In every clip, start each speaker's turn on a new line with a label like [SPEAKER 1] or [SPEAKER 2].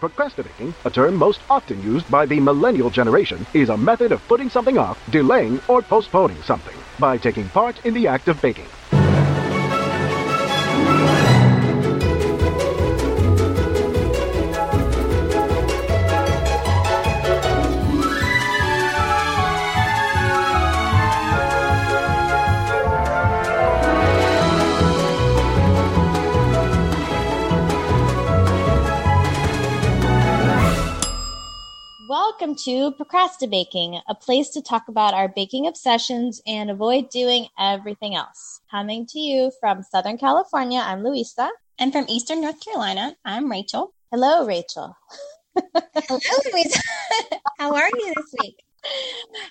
[SPEAKER 1] Procrastibaking, a term most often used by the millennial generation, is a method of putting something off, delaying, or postponing something by taking part in the act of baking.
[SPEAKER 2] Welcome to Procrastibaking, a place to talk about our baking obsessions and avoid doing everything else. Coming to you from Southern California, I'm Luisa.
[SPEAKER 3] And from Eastern North Carolina, I'm Rachel.
[SPEAKER 2] Hello, Rachel.
[SPEAKER 3] Hello, Luisa. How are you this week?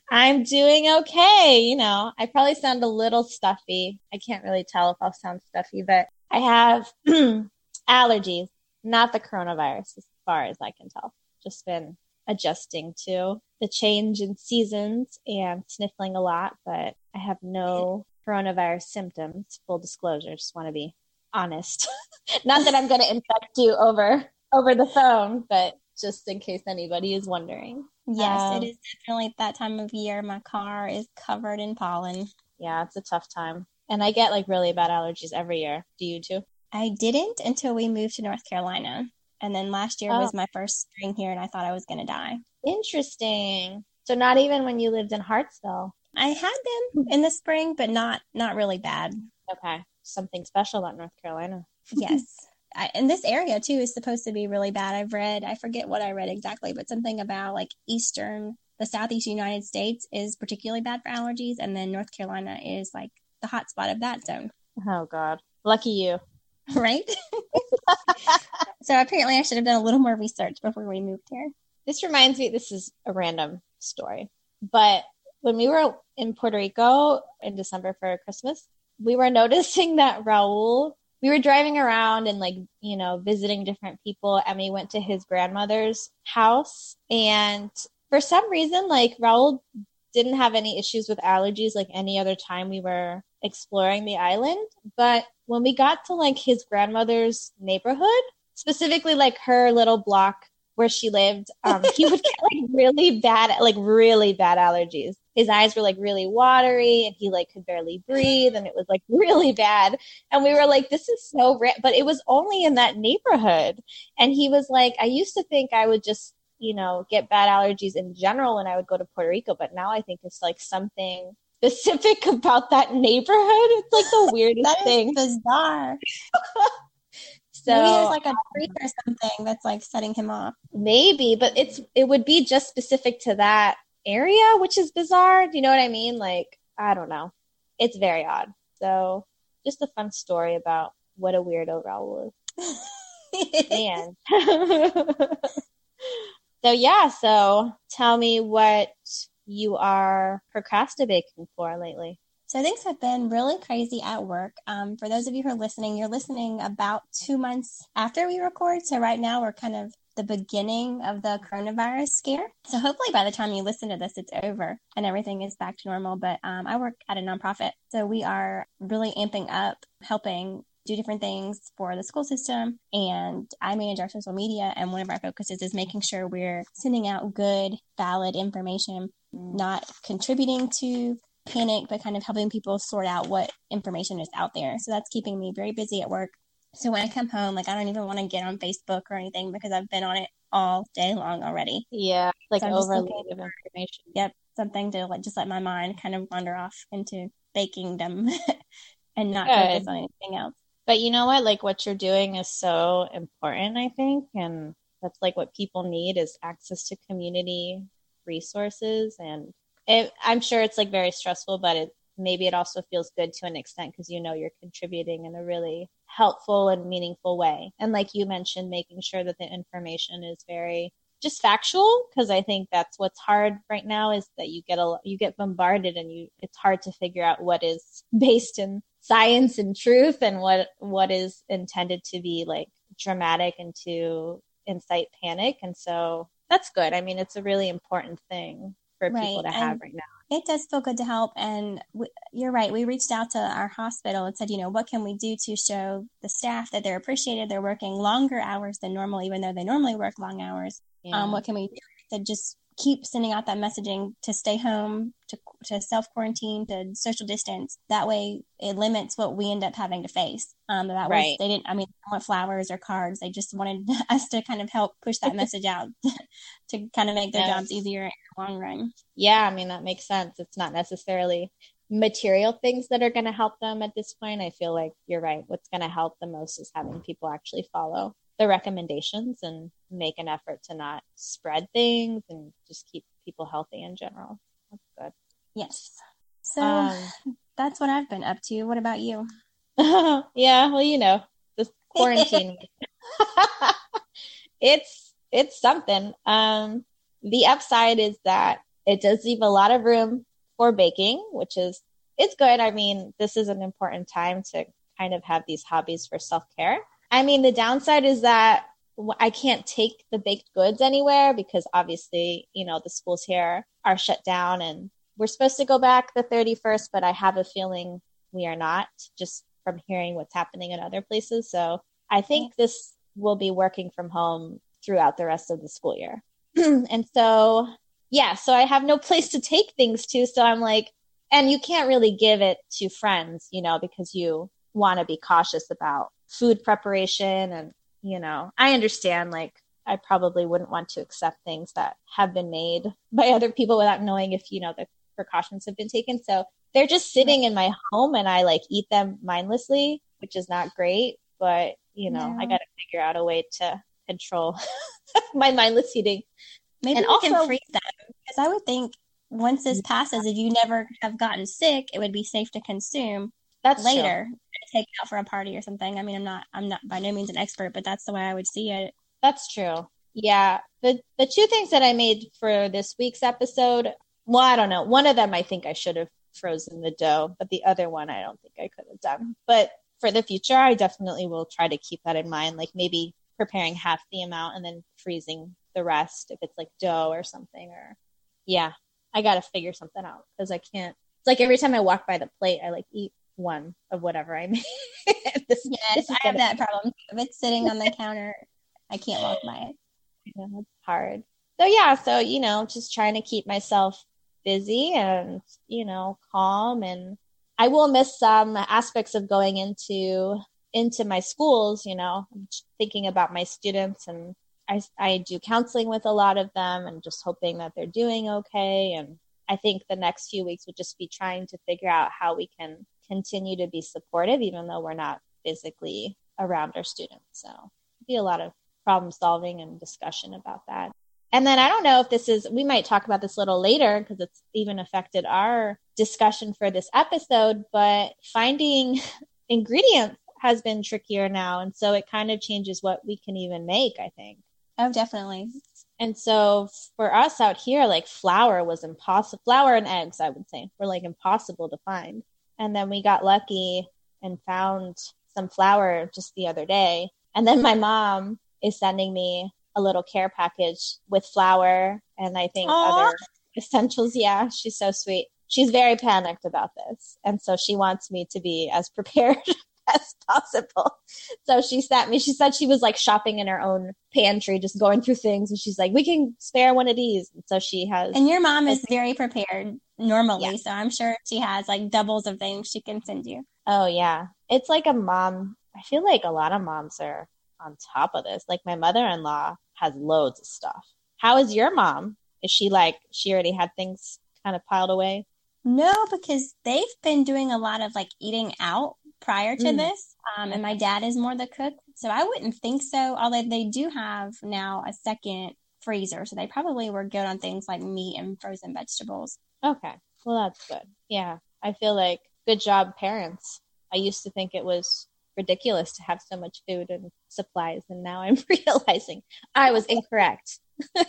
[SPEAKER 2] I'm doing okay. You know, I probably sound a little stuffy. I can't really tell if I'll sound stuffy, but I have allergies, not the coronavirus, as far as I can tell. Just been adjusting to the change in seasons and sniffling a lot, but I have no coronavirus symptoms. Full disclosure, just want to be honest. Not that I'm going to infect you over over the phone, but just in case anybody is wondering.
[SPEAKER 3] Yes, um, it is definitely that time of year. My car is covered in pollen.
[SPEAKER 2] Yeah, it's a tough time. And I get like really bad allergies every year. Do you too?
[SPEAKER 3] I didn't until we moved to North Carolina. And then last year oh. was my first spring here, and I thought I was going to die.
[SPEAKER 2] Interesting. So not even when you lived in Hartsville.
[SPEAKER 3] I had them in the spring, but not not really bad.
[SPEAKER 2] Okay, something special about North Carolina.
[SPEAKER 3] yes, I, and this area too is supposed to be really bad. I've read, I forget what I read exactly, but something about like eastern, the southeast United States is particularly bad for allergies, and then North Carolina is like the hot spot of that zone.
[SPEAKER 2] Oh God, lucky you.
[SPEAKER 3] right? so apparently I should have done a little more research before we moved here.
[SPEAKER 2] This reminds me, this is a random story, but when we were in Puerto Rico in December for Christmas, we were noticing that Raul, we were driving around and like, you know, visiting different people and we went to his grandmother's house and for some reason, like Raul didn't have any issues with allergies like any other time we were exploring the island. But when we got to like his grandmother's neighborhood, specifically like her little block where she lived, um, he would get like really bad, like really bad allergies. His eyes were like really watery and he like could barely breathe and it was like really bad. And we were like, this is so rare, but it was only in that neighborhood. And he was like, I used to think I would just you know, get bad allergies in general when I would go to Puerto Rico, but now I think it's like something specific about that neighborhood. It's like the weirdest thing.
[SPEAKER 3] bizarre. so maybe there's like a tree or something that's like setting him off.
[SPEAKER 2] Maybe, but it's it would be just specific to that area, which is bizarre. Do you know what I mean? Like, I don't know. It's very odd. So just a fun story about what a weirdo Raul is. Man. So yeah, so tell me what you are procrastibaking for lately.
[SPEAKER 3] So things have been really crazy at work. Um, for those of you who are listening, you're listening about two months after we record. So right now we're kind of the beginning of the coronavirus scare. So hopefully by the time you listen to this, it's over and everything is back to normal. But um, I work at a nonprofit, so we are really amping up helping do different things for the school system. And I manage our social media. And one of our focuses is making sure we're sending out good, valid information, not contributing to panic, but kind of helping people sort out what information is out there. So that's keeping me very busy at work. So when I come home, like I don't even want to get on Facebook or anything because I've been on it all day long already.
[SPEAKER 2] Yeah, like so overload of information.
[SPEAKER 3] Yep, something to like just let my mind kind of wander off into baking them and not Good. focus on anything else.
[SPEAKER 2] But you know what? Like what you're doing is so important, I think. And that's like what people need is access to community resources. And it, I'm sure it's like very stressful, but it maybe it also feels good to an extent because you know you're contributing in a really helpful and meaningful way. And like you mentioned, making sure that the information is very just factual because I think that's what's hard right now is that you get a you get bombarded and you it's hard to figure out what is based in science and truth and what what is intended to be like dramatic and to incite panic and so that's good i mean it's a really important thing for right. people to and have right now.
[SPEAKER 3] It does feel good to help. And we, you're right. We reached out to our hospital and said, you know, what can we do to show the staff that they're appreciated? They're working longer hours than normal, even though they normally work long hours. Yeah. Um, what can we do to just keep sending out that messaging to stay home, to, to self quarantine, to social distance. That way, it limits what we end up having to face. Um, that right. was they didn't. I mean, they want flowers or cards. They just wanted us to kind of help push that message out to kind of make their yes. jobs easier in the long run.
[SPEAKER 2] Yeah, I mean that makes sense. It's not necessarily material things that are going to help them at this point. I feel like you're right. What's going to help the most is having people actually follow the recommendations and make an effort to not spread things and just keep people healthy in general. That's good.
[SPEAKER 3] Yes. So um, that's what I've been up to. What about you?
[SPEAKER 2] yeah, well, you know, this quarantine. it's it's something. Um the upside is that it does leave a lot of room for baking, which is it's good. I mean, this is an important time to kind of have these hobbies for self-care. I mean, the downside is that I can't take the baked goods anywhere because obviously, you know, the schools here are shut down and we're supposed to go back the 31st, but I have a feeling we are not just from hearing what's happening in other places. So I think this will be working from home throughout the rest of the school year. and so, yeah, so I have no place to take things to. So I'm like, and you can't really give it to friends, you know, because you want to be cautious about food preparation and you know i understand like i probably wouldn't want to accept things that have been made by other people without knowing if you know the precautions have been taken. So they're just sitting in my home and i like eat them mindlessly which is not great but you know no. i got to figure out a way to control my mindless eating.
[SPEAKER 3] Maybe and we also, can freeze them because i would think once this passes if you never have gotten sick it would be safe to consume that's later true. take out for a party or something. I mean, I'm not I'm not by no means an expert, but that's the way I would see it.
[SPEAKER 2] That's true. Yeah. The the two things that I made for this week's episode, well, I don't know. One of them I think I should have frozen the dough, but the other one I don't think I could have done. But for the future, I definitely will try to keep that in mind. Like maybe preparing half the amount and then freezing the rest if it's like dough or something or yeah. I got to figure something out because I can't. It's like every time I walk by the plate, I like eat one of whatever I made.
[SPEAKER 3] this, yes, this I have that problem. If it's sitting on the counter, I can't walk by it.
[SPEAKER 2] Yeah, it's hard. So yeah, so you know, just trying to keep myself busy and you know calm, and I will miss some aspects of going into into my schools. You know, I'm thinking about my students, and I I do counseling with a lot of them, and just hoping that they're doing okay. And I think the next few weeks would just be trying to figure out how we can continue to be supportive, even though we're not physically around our students. So be a lot of problem solving and discussion about that. And then I don't know if this is, we might talk about this a little later because it's even affected our discussion for this episode, but finding ingredients has been trickier now. And so it kind of changes what we can even make, I think.
[SPEAKER 3] Oh, definitely.
[SPEAKER 2] And so for us out here, like flour was impossible. Flour and eggs, I would say, were like impossible to find. And then we got lucky and found some flour just the other day. And then my mom is sending me a little care package with flour and I think Aww. other essentials. Yeah, she's so sweet. She's very panicked about this. And so she wants me to be as prepared as possible. So she sent me, she said she was like shopping in her own pantry, just going through things. And she's like, we can spare one of these. And so she has.
[SPEAKER 3] And your mom is very prepared normally. Yeah. So I'm sure she has like doubles of things she can send you.
[SPEAKER 2] Oh, yeah. It's like a mom. I feel like a lot of moms are on top of this. Like my mother in law has loads of stuff. How is your mom? Is she like, she already had things kind of piled away?
[SPEAKER 3] No, because they've been doing a lot of like eating out prior to mm. this. Um, and my dad is more the cook. So I wouldn't think so. Although they do have now a second freezer. So they probably were good on things like meat and frozen vegetables.
[SPEAKER 2] Okay. Well, that's good. Yeah. I feel like good job, parents. I used to think it was ridiculous to have so much food and supplies. And now I'm realizing I was incorrect.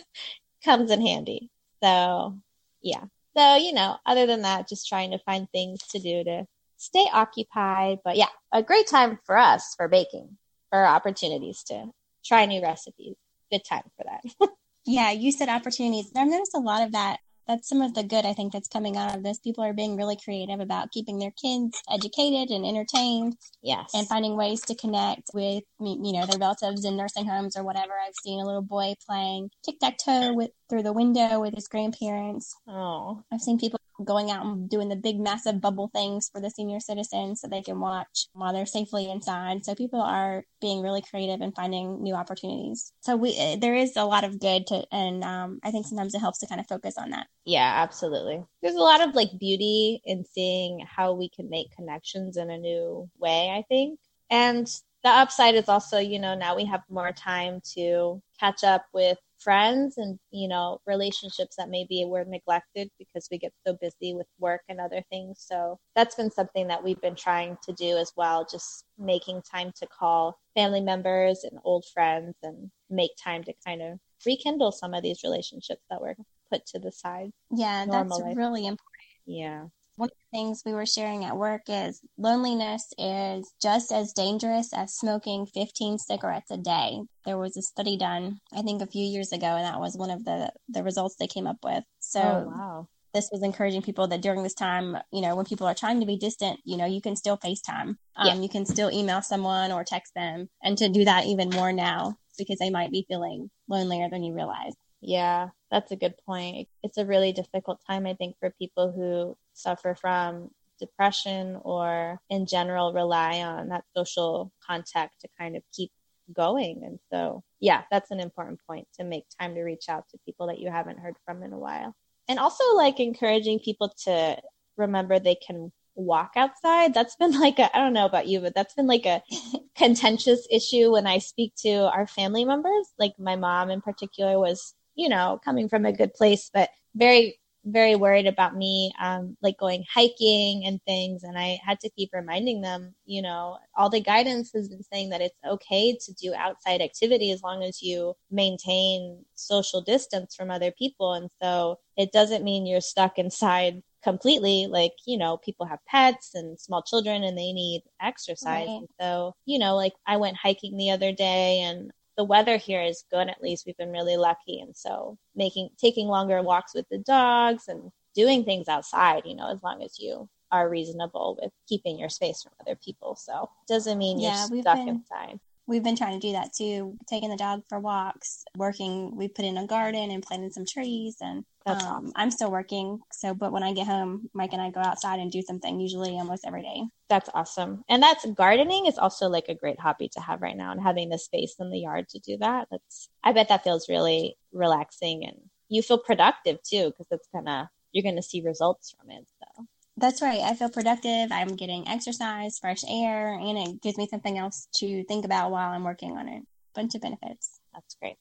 [SPEAKER 2] Comes in handy. So, yeah. So, you know, other than that, just trying to find things to do to stay occupied. But yeah, a great time for us for baking, for opportunities to try new recipes. Good time for that.
[SPEAKER 3] yeah, you said opportunities. I've noticed a lot of that that's some of the good I think that's coming out of this. People are being really creative about keeping their kids educated and entertained.
[SPEAKER 2] Yes.
[SPEAKER 3] And finding ways to connect with, you know, their relatives in nursing homes or whatever. I've seen a little boy playing tic tac toe with through the window with his grandparents.
[SPEAKER 2] Oh.
[SPEAKER 3] I've seen people going out and doing the big massive bubble things for the senior citizens so they can watch while they're safely inside. So people are being really creative and finding new opportunities. So we eh, there is a lot of good to and um, i think sometimes it helps to kind of focus on that.
[SPEAKER 2] Yeah absolutely. There's a lot of like beauty in seeing how we can make connections in a new way i think. And the upside is also you know now we have more time to catch up with friends and you know relationships that maybe were neglected because we get so busy with work and other things. So that's been something that we've been trying to do as well just making time to call family members and old friends and make time to kind of rekindle some of these relationships that were put to the side.
[SPEAKER 3] Yeah that's life. really important.
[SPEAKER 2] Yeah
[SPEAKER 3] one of the things we were sharing at work is loneliness is just as dangerous as smoking 15 cigarettes a day. There was a study done, I think, a few years ago, and that was one of the, the results they came up with. So,
[SPEAKER 2] oh, wow.
[SPEAKER 3] This was encouraging people that during this time, you know, when people are trying to be distant, you know, you can still FaceTime. Um, yeah. You can still email someone or text them, and to do that even more now because they might be feeling lonelier than you realize.
[SPEAKER 2] Yeah, that's a good point. It's a really difficult time, I think, for people who suffer from depression or in general rely on that social contact to kind of keep going. And so, yeah, that's an important point to make time to reach out to people that you haven't heard from in a while. And also, like, encouraging people to remember they can walk outside. That's been like I don't know about you, but that's been like a contentious issue when I speak to our family members. Like my mom in particular was, you know, coming from a good place, but very very worried about me um, like going hiking and things. And i had to keep reminding them you know all the guidance has been saying that it's okay to do outside activity as long as you maintain social distance from other people. And so it doesn't mean you're stuck inside completely. Like you know people have pets and small children and they need exercise. Right. so you know like i went hiking the other day and the weather here is good at least we've been really lucky. And so making taking longer walks with the dogs and doing things outside you know as long as you are reasonable with keeping your space from other people. So doesn't mean you're yeah, stuck been, inside
[SPEAKER 3] we've been trying to do that too taking the dog for walks working we put in a garden and planted some trees and um, awesome. i'm still working so but when i get home mike and i go outside and do something usually almost every day.
[SPEAKER 2] That's awesome. And that's gardening is also like a great hobby to have right now and having the space in the yard to do that that's i bet that feels really relaxing and you feel productive too because it's gonna you're gonna see results from it so
[SPEAKER 3] that's right. I feel productive. I'm getting exercise, fresh air, and it gives me something else to think about while I'm working on it. Bunch of benefits.
[SPEAKER 2] That's great.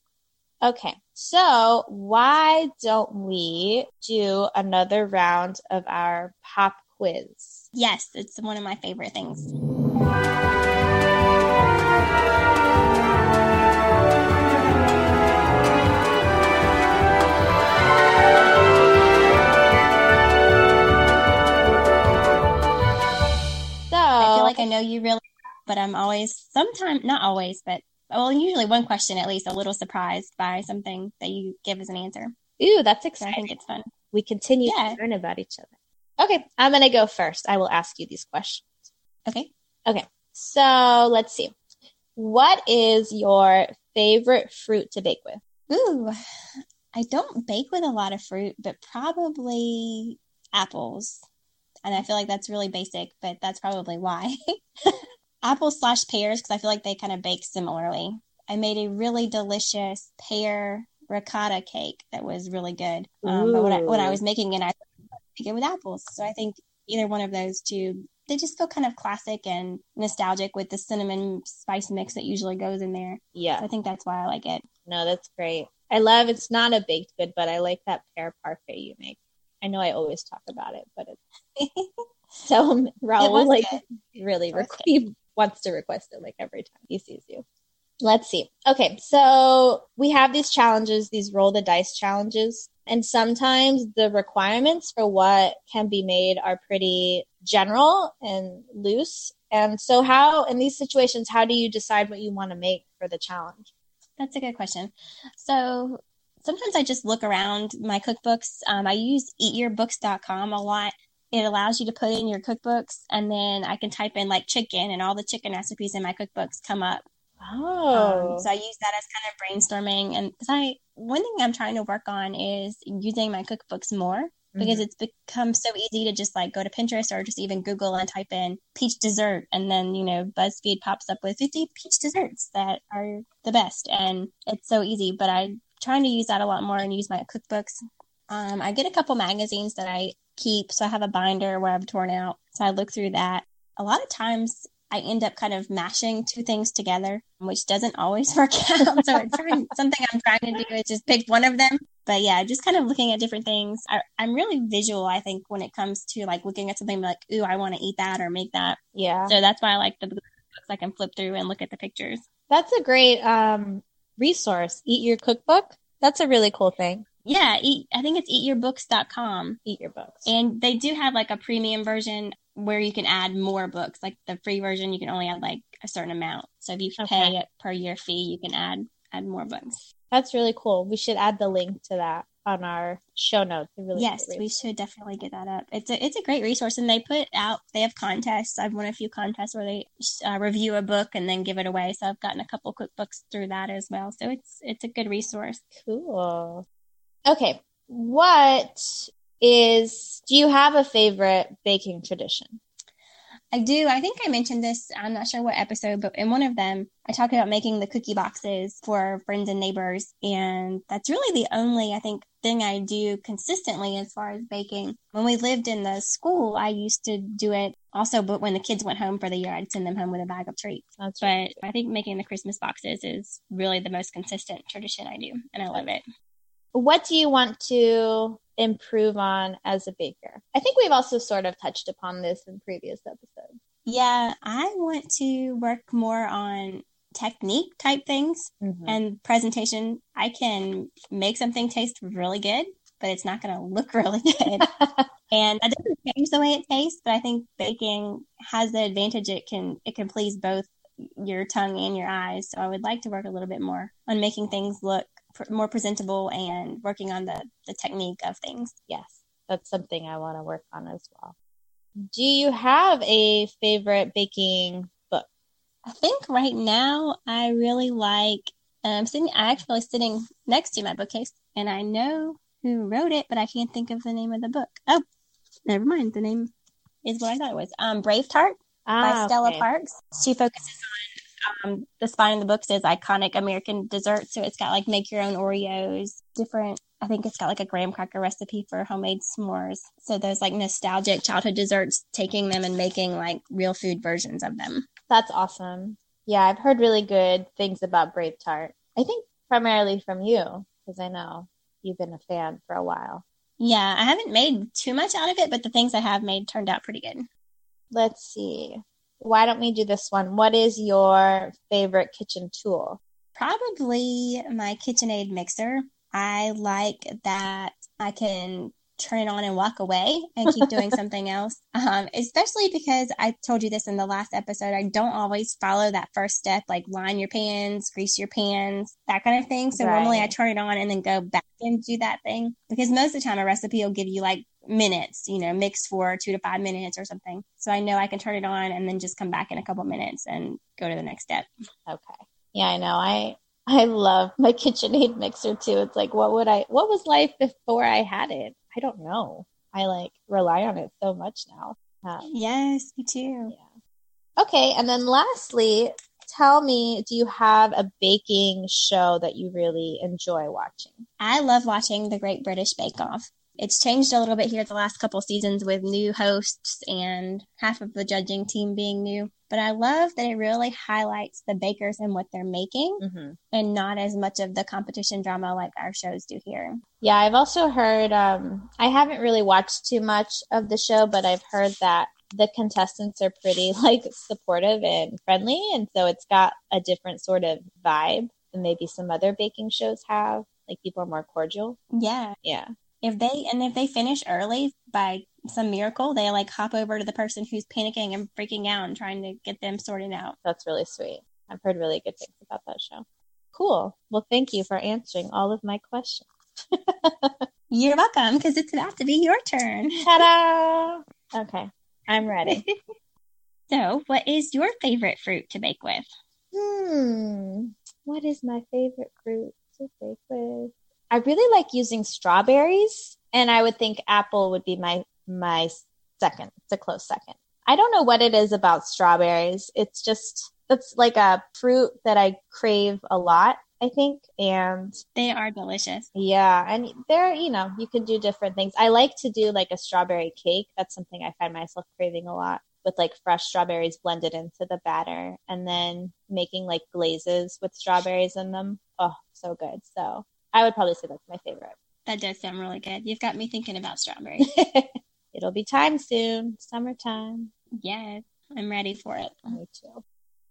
[SPEAKER 2] Okay, so why don't we do another round of our pop quiz?
[SPEAKER 3] Yes, it's one of my favorite things. Like I know you really, but I'm always sometimes not always, but well, usually one question at least a little surprised by something that you give as an answer.
[SPEAKER 2] Ooh, that's exciting.
[SPEAKER 3] So I think it's fun.
[SPEAKER 2] We continue yeah. to learn about each other. Okay, I'm gonna go first. I will ask you these questions.
[SPEAKER 3] Okay.
[SPEAKER 2] Okay. So let's see. What is your favorite fruit to bake with?
[SPEAKER 3] Ooh, I don't bake with a lot of fruit, but probably apples and I feel like that's really basic, but that's probably why. Apples slash pears because I feel like they kind of bake similarly. I made a really delicious pear ricotta cake that was really good. Um, but when I, when I was making it, I make it with apples. So I think either one of those two, they just feel kind of classic and nostalgic with the cinnamon spice mix that usually goes in there.
[SPEAKER 2] Yeah,
[SPEAKER 3] so I think that's why I like it.
[SPEAKER 2] No, that's great. I love it's not a baked good, but I like that pear parfait you make. I know I always talk about it, but it's so Raul like good. really he wants to request it like every time he sees you. Let's see. Okay, so we have these challenges, these roll the dice challenges, and sometimes the requirements for what can be made are pretty general and loose. And so, how in these situations, how do you decide what you want to make for the challenge?
[SPEAKER 3] That's a good question. So, sometimes I just look around my cookbooks. Um, I use eatyourbooks.com a lot. It allows you to put in your cookbooks and then I can type in like chicken and all the chicken recipes in my cookbooks come up.
[SPEAKER 2] Oh.
[SPEAKER 3] Um, so I use that as kind of brainstorming. And because I, one thing I'm trying to work on is using my cookbooks more because
[SPEAKER 2] Mhm.
[SPEAKER 3] it's become so easy to just like go to Pinterest or just even Google and type in peach dessert. And then, you know, BuzzFeed pops up with 50 peach desserts that are the best. And it's so easy, but I'm trying to use that a lot more and use my cookbooks. Um, I get a couple magazines that I keep. So I have a binder where I've torn out. So I look through that. A lot of times I end up kind of mashing two things together, which doesn't always work out. so it's trying, something I'm trying to do is just pick one of them. But yeah, just kind of looking at different things. I, I'm really visual, I think, when it comes to like looking at something like, ooh, I want to eat that or make that.
[SPEAKER 2] Yeah.
[SPEAKER 3] So that's why I like the books I can flip through and look at the pictures.
[SPEAKER 2] That's a great um, resource. Eat Your Cookbook. That's a really cool thing.
[SPEAKER 3] Yeah, eat, I think it's eatyourbooks.com.
[SPEAKER 2] Eat Your Books.
[SPEAKER 3] And they do have like a premium version where you can add more books. Like the free version, you can only add like a certain amount. So if you
[SPEAKER 2] Okay.
[SPEAKER 3] pay a per year fee, you can add add more books.
[SPEAKER 2] That's really cool. We should add the link to that on our show notes. Really
[SPEAKER 3] yes, we should definitely get that up. It's a it's a great resource, and they put out they have contests. I've won a few contests where they uh, review a book and then give it away. So I've gotten a couple cookbooks through that as well. So it's it's a good resource.
[SPEAKER 2] Cool. Okay. What is, do you have a favorite baking tradition?
[SPEAKER 3] I do. I think I mentioned this. I'm not sure what episode, but in one of them, I talked about making the cookie boxes for friends and neighbors. And that's really the only, I think, thing I do consistently as far as baking. When we lived in the school, I used to do it also, but when the kids went home for the year, I'd send them home with a bag of treats.
[SPEAKER 2] That's
[SPEAKER 3] But I think making the Christmas boxes is really the most consistent tradition I do. And I love it.
[SPEAKER 2] What do you want to improve on as a baker? I think we've also sort of touched upon this in previous episodes.
[SPEAKER 3] Yeah, I want to work more on technique type things.
[SPEAKER 2] Mhm.
[SPEAKER 3] and presentation, I can make something taste really good, but it's not going to look really good. and that doesn't change the way it tastes, but I think baking has the advantage it can it can please both your tongue and your eyes. So I would like to work a little bit more on making things look pr- more presentable and working on the the technique of things.
[SPEAKER 2] yes, that's something I want to work on as well. Do you have a favorite baking book?
[SPEAKER 3] I think right now I really like um sitting I actually sitting next to my bookcase and I know who wrote it, but I can't think of the name of the book. Oh, never mind. The name is what I thought it was. Um Brave Tart by
[SPEAKER 2] Ah,
[SPEAKER 3] Stella
[SPEAKER 2] okay.
[SPEAKER 3] Parks. She focuses on um the spine of the book says iconic American desserts. So it's got like make your own Oreos, different I think it's got like a graham cracker recipe for homemade s'mores. So those like nostalgic childhood desserts, taking them and making like real food versions of them.
[SPEAKER 2] That's awesome. Yeah, I've heard really good things about Brave Tart. I think primarily from you, because I know you've been a fan for a while.
[SPEAKER 3] Yeah, I haven't made too much out of it, but the things I have made turned out pretty good.
[SPEAKER 2] Let's see. Why don't we do this one? What is your favorite kitchen tool?
[SPEAKER 3] Probably my KitchenAid mixer. I like that I can turn it on and walk away and keep doing something else. Um, especially because I told you this in the last episode. I don't always follow that first step, like line your pans, grease your pans, that kind of thing. So normally I turn it on and then go back and do that thing because most of the time a recipe will give you like minutes, you know, mix for two to five minutes or something. So I know I can turn it on and then just come back in a couple minutes and go to the next step.
[SPEAKER 2] Okay. Yeah, I know. I I love my KitchenAid mixer too. It's like what would I what was life before I had it? I don't know. I like rely on it so much now. Um,
[SPEAKER 3] Yes, me too.
[SPEAKER 2] yeah. Okay, and then lastly, tell me, do you have a baking show that you really enjoy watching?
[SPEAKER 3] I love watching The Great British Bake Off. It's changed a little bit here the last couple seasons with new hosts and half of the judging team being new. But I love that it really highlights the bakers and what they're making
[SPEAKER 2] Mm-hmm.
[SPEAKER 3] and not as much of the competition drama like our shows do here.
[SPEAKER 2] Yeah, I've also heard, um, I haven't really watched too much of the show, but I've heard that the contestants are pretty like supportive and friendly. And so it's got a different sort of vibe than maybe some other baking shows have. Like people are more cordial.
[SPEAKER 3] Yeah.
[SPEAKER 2] Yeah.
[SPEAKER 3] If they and if they finish early by some miracle, they like hop over to the person who's panicking and freaking out and trying to get them sorted out.
[SPEAKER 2] That's really sweet. I've heard really good things about that show. Cool. Well, thank you for answering all of my questions.
[SPEAKER 3] You're welcome, because it's about to be your turn.
[SPEAKER 2] Ta da! Okay, I'm ready.
[SPEAKER 3] so, what is your favorite fruit to bake with?
[SPEAKER 2] Hmm, what is my favorite fruit to bake with? I really like using strawberries, and I would think apple would be my my second. It's a close second. I don't know what it is about strawberries. It's just it's like a fruit that I crave a lot. I think, and
[SPEAKER 3] they are delicious.
[SPEAKER 2] Yeah, and they're you know you can do different things. I like to do like a strawberry cake. That's something I find myself craving a lot with like fresh strawberries blended into the batter, and then making like glazes with strawberries in them. Oh, so good. So I would probably say that's my favorite.
[SPEAKER 3] That does sound really good. You've got me thinking about strawberry.
[SPEAKER 2] It'll be time soon, summertime.
[SPEAKER 3] Yes, I'm ready for it.
[SPEAKER 2] Me too.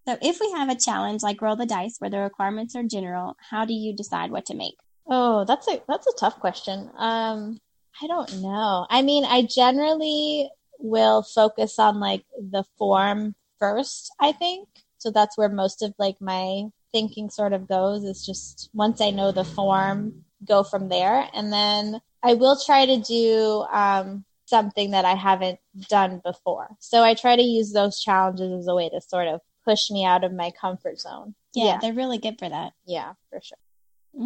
[SPEAKER 3] So, if we have a challenge like roll the dice where the requirements are general, how do you decide what to make?
[SPEAKER 2] Oh, that's a that's a tough question. Um, I don't know. I mean, I generally will focus on like the form first, I think. So that's where most of like my thinking sort of goes is just once I know the form, go from there. And then I will try to do um, something that I haven't done before. So I try to use those challenges as a way to sort of push me out of my comfort zone.
[SPEAKER 3] Yeah, yeah. they're really good for that.
[SPEAKER 2] Yeah, for sure.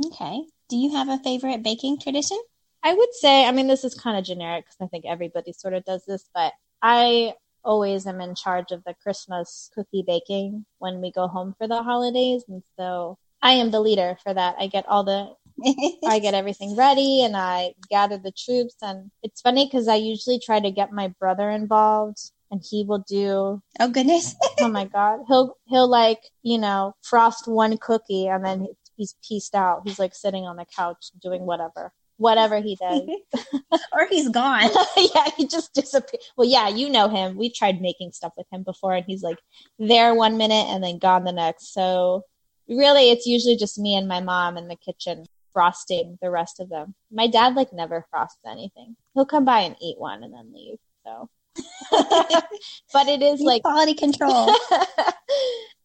[SPEAKER 3] Okay. Do you have a favorite baking tradition?
[SPEAKER 2] I would say, I mean, this is kind of generic because I think everybody sort of does this, but I always am in charge of the Christmas cookie baking when we go home for the holidays. And so I am the leader for that. I get all the I get everything ready and I gather the troops. And it's funny because I usually try to get my brother involved and he will do
[SPEAKER 3] oh goodness
[SPEAKER 2] oh my god he'll he'll like you know frost one cookie and then he's pieced out he's like sitting on the couch doing whatever whatever he does
[SPEAKER 3] or he's gone
[SPEAKER 2] yeah he just disappeared well yeah you know him we've tried making stuff with him before and he's like there one minute and then gone the next so really it's usually just me and my mom in the kitchen frosting the rest of them. My dad like never frosts anything. He'll come by and eat one and then leave. So but it is like
[SPEAKER 3] quality control.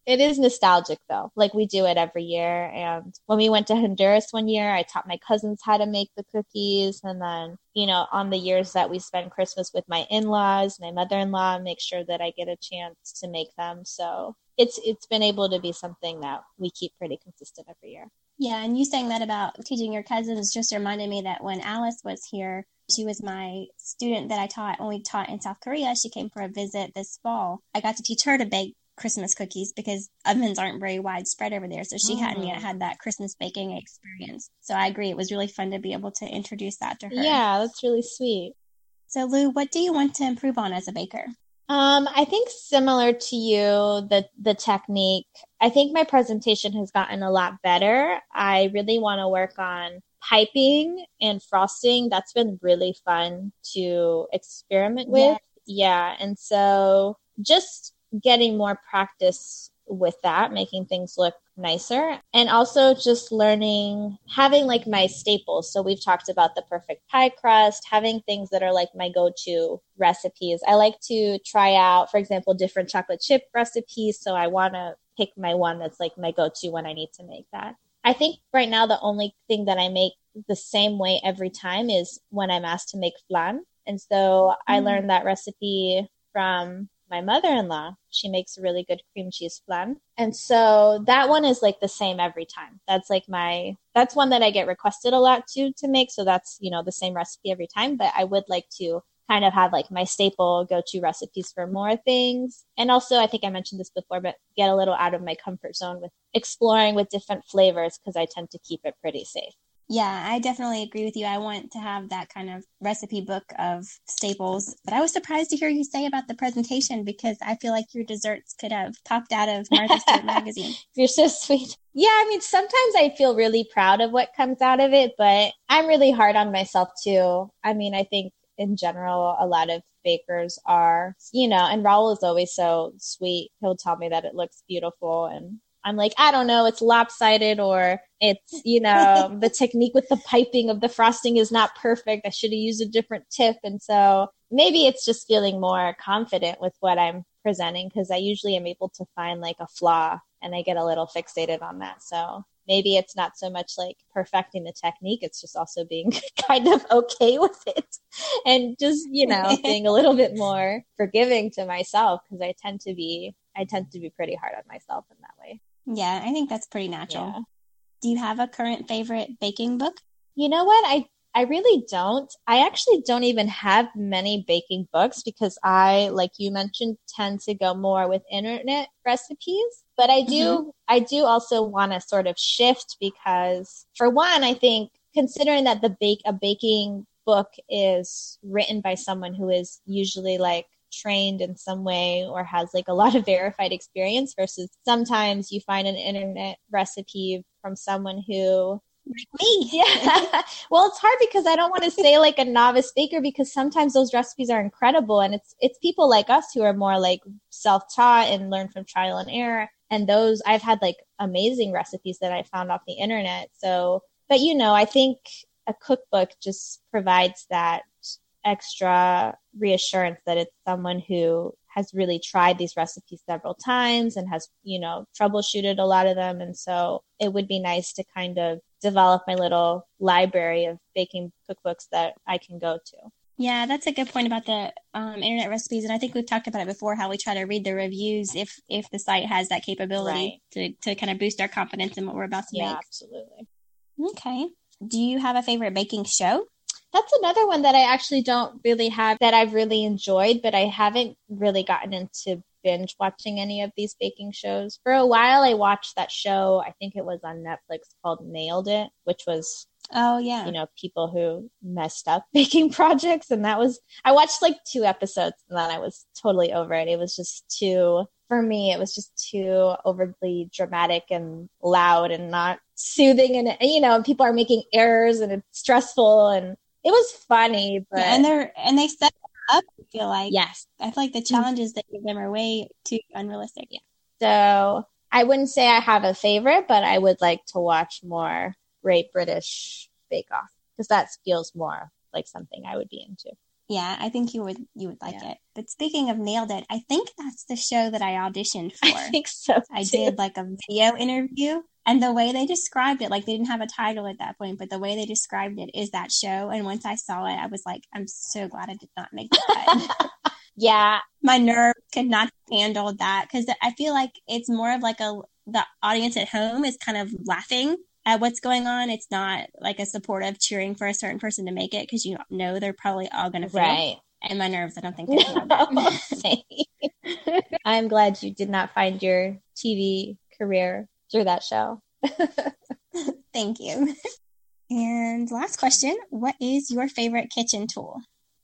[SPEAKER 2] It is nostalgic though. Like we do it every year. And when we went to Honduras one year, I taught my cousins how to make the cookies. And then, you know, on the years that we spend Christmas with my in laws, my mother in law, make sure that I get a chance to make them. So it's it's been able to be something that we keep pretty consistent every year.
[SPEAKER 3] Yeah, and you saying that about teaching your cousins just reminded me that when Alice was here, she was my student that I taught when we taught in South Korea. She came for a visit this fall. I got to teach her to bake Christmas cookies because ovens aren't very widespread over there. So she hadn't yet had that Christmas baking experience. So I agree. It was really fun to be able to introduce that to her.
[SPEAKER 2] Yeah, that's really sweet.
[SPEAKER 3] So, Lou, what do you want to improve on as a baker?
[SPEAKER 2] Um, I think similar to you, the the technique. I think my presentation has gotten a lot better. I really want to work on piping and frosting. That's been really fun to experiment with. Yeah, yeah. and so just getting more practice with that, making things look nicer. And also just learning, having like my staples. So we've talked about the perfect pie crust, having things that are like my go to recipes. I like to try out, for example, different chocolate chip recipes. So I want to pick my one that's like my go to when I need to make that. I think right now the only thing that I make the same way every time is when I'm asked to make flan. And so mm. I learned that recipe from my mother-in-law she makes a really good cream cheese flan. And so that one is like the same every time. That's like my that's one that i get requested a lot to to make. So that's you know the same recipe every time. But i would like to kind of have like my staple go-to recipes for more things. And also i think i mentioned this before but get a little out of my comfort zone with exploring with different flavors because i tend to keep it pretty safe
[SPEAKER 3] yeah, I definitely agree with you. I want to have that kind of recipe book of staples. But I was surprised to hear you say about the presentation because I feel like your desserts could have popped out of Martha Stewart magazine.
[SPEAKER 2] You're so sweet. Yeah, I mean, sometimes I feel really proud of what comes out of it, but I'm really hard on myself too. I mean, I think in general, a lot of bakers are, you know, and Raul is always so sweet. He'll tell me that it looks beautiful and I'm like, I don't know, it's lopsided or it's, you know, the technique with the piping of the frosting is not perfect. I should have used a different tip. And so maybe it's just feeling more confident with what I'm presenting because I usually am able to find like a flaw and I get a little fixated on that. So maybe it's not so much like perfecting the technique, it's just also being kind of okay with it and just, you know, being a little bit more forgiving to myself because I tend to be I tend to be pretty hard on myself in that way.
[SPEAKER 3] Yeah, I think that's pretty natural. Yeah. Do you have a current favorite baking book?
[SPEAKER 2] You know what? I I really don't. I actually don't even have many baking books because I, like you mentioned, tend to go more with internet recipes. But I do, mm-hmm. I do also want to sort of shift because for one, I think considering that the bake, a baking book is written by someone who is usually like trained in some way or has like a lot of verified experience versus sometimes you find an internet recipe from someone who
[SPEAKER 3] like me.
[SPEAKER 2] Yeah. well, it's hard because I don't want to say like a novice baker because sometimes those recipes are incredible and it's it's people like us who are more like self-taught and learn from trial and error and those I've had like amazing recipes that I found off the internet. So, but you know, I think a cookbook just provides that extra reassurance that it's someone who has really tried these recipes several times and has, you know, troubleshooted a lot of them. And so it would be nice to kind of develop my little library of baking cookbooks that I can go to.
[SPEAKER 3] Yeah, that's a good point about the um, internet recipes, and I think we've talked about it before. How we try to read the reviews if if the site has that capability right. to to kind of boost our confidence in what we're about to
[SPEAKER 2] yeah,
[SPEAKER 3] make.
[SPEAKER 2] Absolutely.
[SPEAKER 3] Okay. Do you have a favorite baking show?
[SPEAKER 2] That's another one that I actually don't really have that I've really enjoyed, but I haven't really gotten into binge watching any of these baking shows. For a while, I watched that show, I think it was on Netflix called Nailed It, which was
[SPEAKER 3] Oh yeah.
[SPEAKER 2] You know, people who messed up baking projects and that was I watched like two episodes and then I was totally over it. It was just too for me it was just too overly dramatic and loud and not soothing and you know, people are making errors and it's stressful and it was funny, but
[SPEAKER 3] yeah, and they're and they set up. I feel like
[SPEAKER 2] yes,
[SPEAKER 3] I feel like the mm. challenges that give them are way too unrealistic.
[SPEAKER 2] Yeah. So I wouldn't say I have a favorite, but I would like to watch more Great British Bake Off because that feels more like something I would be into.
[SPEAKER 3] Yeah, I think you would you would like yeah. it. But speaking of nailed it, I think that's the show that I auditioned for.
[SPEAKER 2] I think so. Too.
[SPEAKER 3] I did like a video interview and the way they described it, like they didn't have a title at that point, but the way they described it is that show. And once I saw it, I was like, I'm so glad I did not make that.
[SPEAKER 2] yeah.
[SPEAKER 3] My nerve could not handle that because I feel like it's more of like a, the audience at home is kind of laughing at what's going on. It's not like a supportive cheering for a certain person to make it because you know they're probably all going to fail. Right. And my nerves, I don't think
[SPEAKER 2] no. I'm glad you did not find your TV career through that show.
[SPEAKER 3] Thank you. And last question What is your favorite kitchen tool?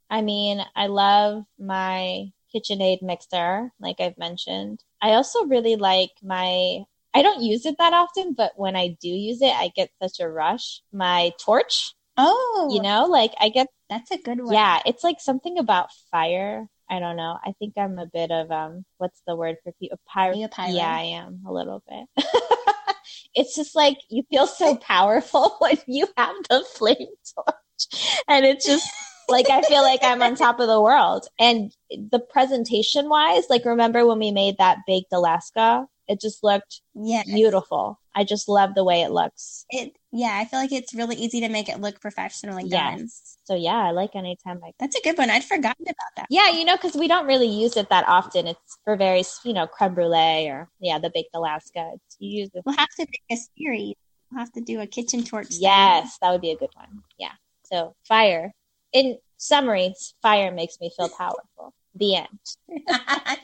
[SPEAKER 2] I mean, I love my KitchenAid mixer, like I've mentioned. I also really like my, I don't use it that often, but when I do use it, I get such a rush. My torch.
[SPEAKER 3] Oh.
[SPEAKER 2] You know, like I get.
[SPEAKER 3] That's a good one.
[SPEAKER 2] Yeah, it's like something about fire. I don't know. I think I'm a bit of um. What's the word for people? Pyro. Yeah, I am a little bit. it's just like you feel so powerful when you have the flame torch, and it's just like I feel like I'm on top of the world. And the presentation wise, like remember when we made that baked Alaska? It just looked yes. beautiful. I just love the way it looks.
[SPEAKER 3] It yeah, I feel like it's really easy to make it look professionally done.
[SPEAKER 2] Yes. So yeah, I like anytime like
[SPEAKER 3] That's a good one. I'd forgotten about that.
[SPEAKER 2] Yeah, you know, because we don't really use it that often. It's for very you know creme brulee or yeah the baked Alaska. It's, you use it.
[SPEAKER 3] We'll have to make a series. We'll have to do a kitchen torch.
[SPEAKER 2] Yes, that would be a good one. Yeah. So fire. In summary, fire makes me feel powerful. The end. the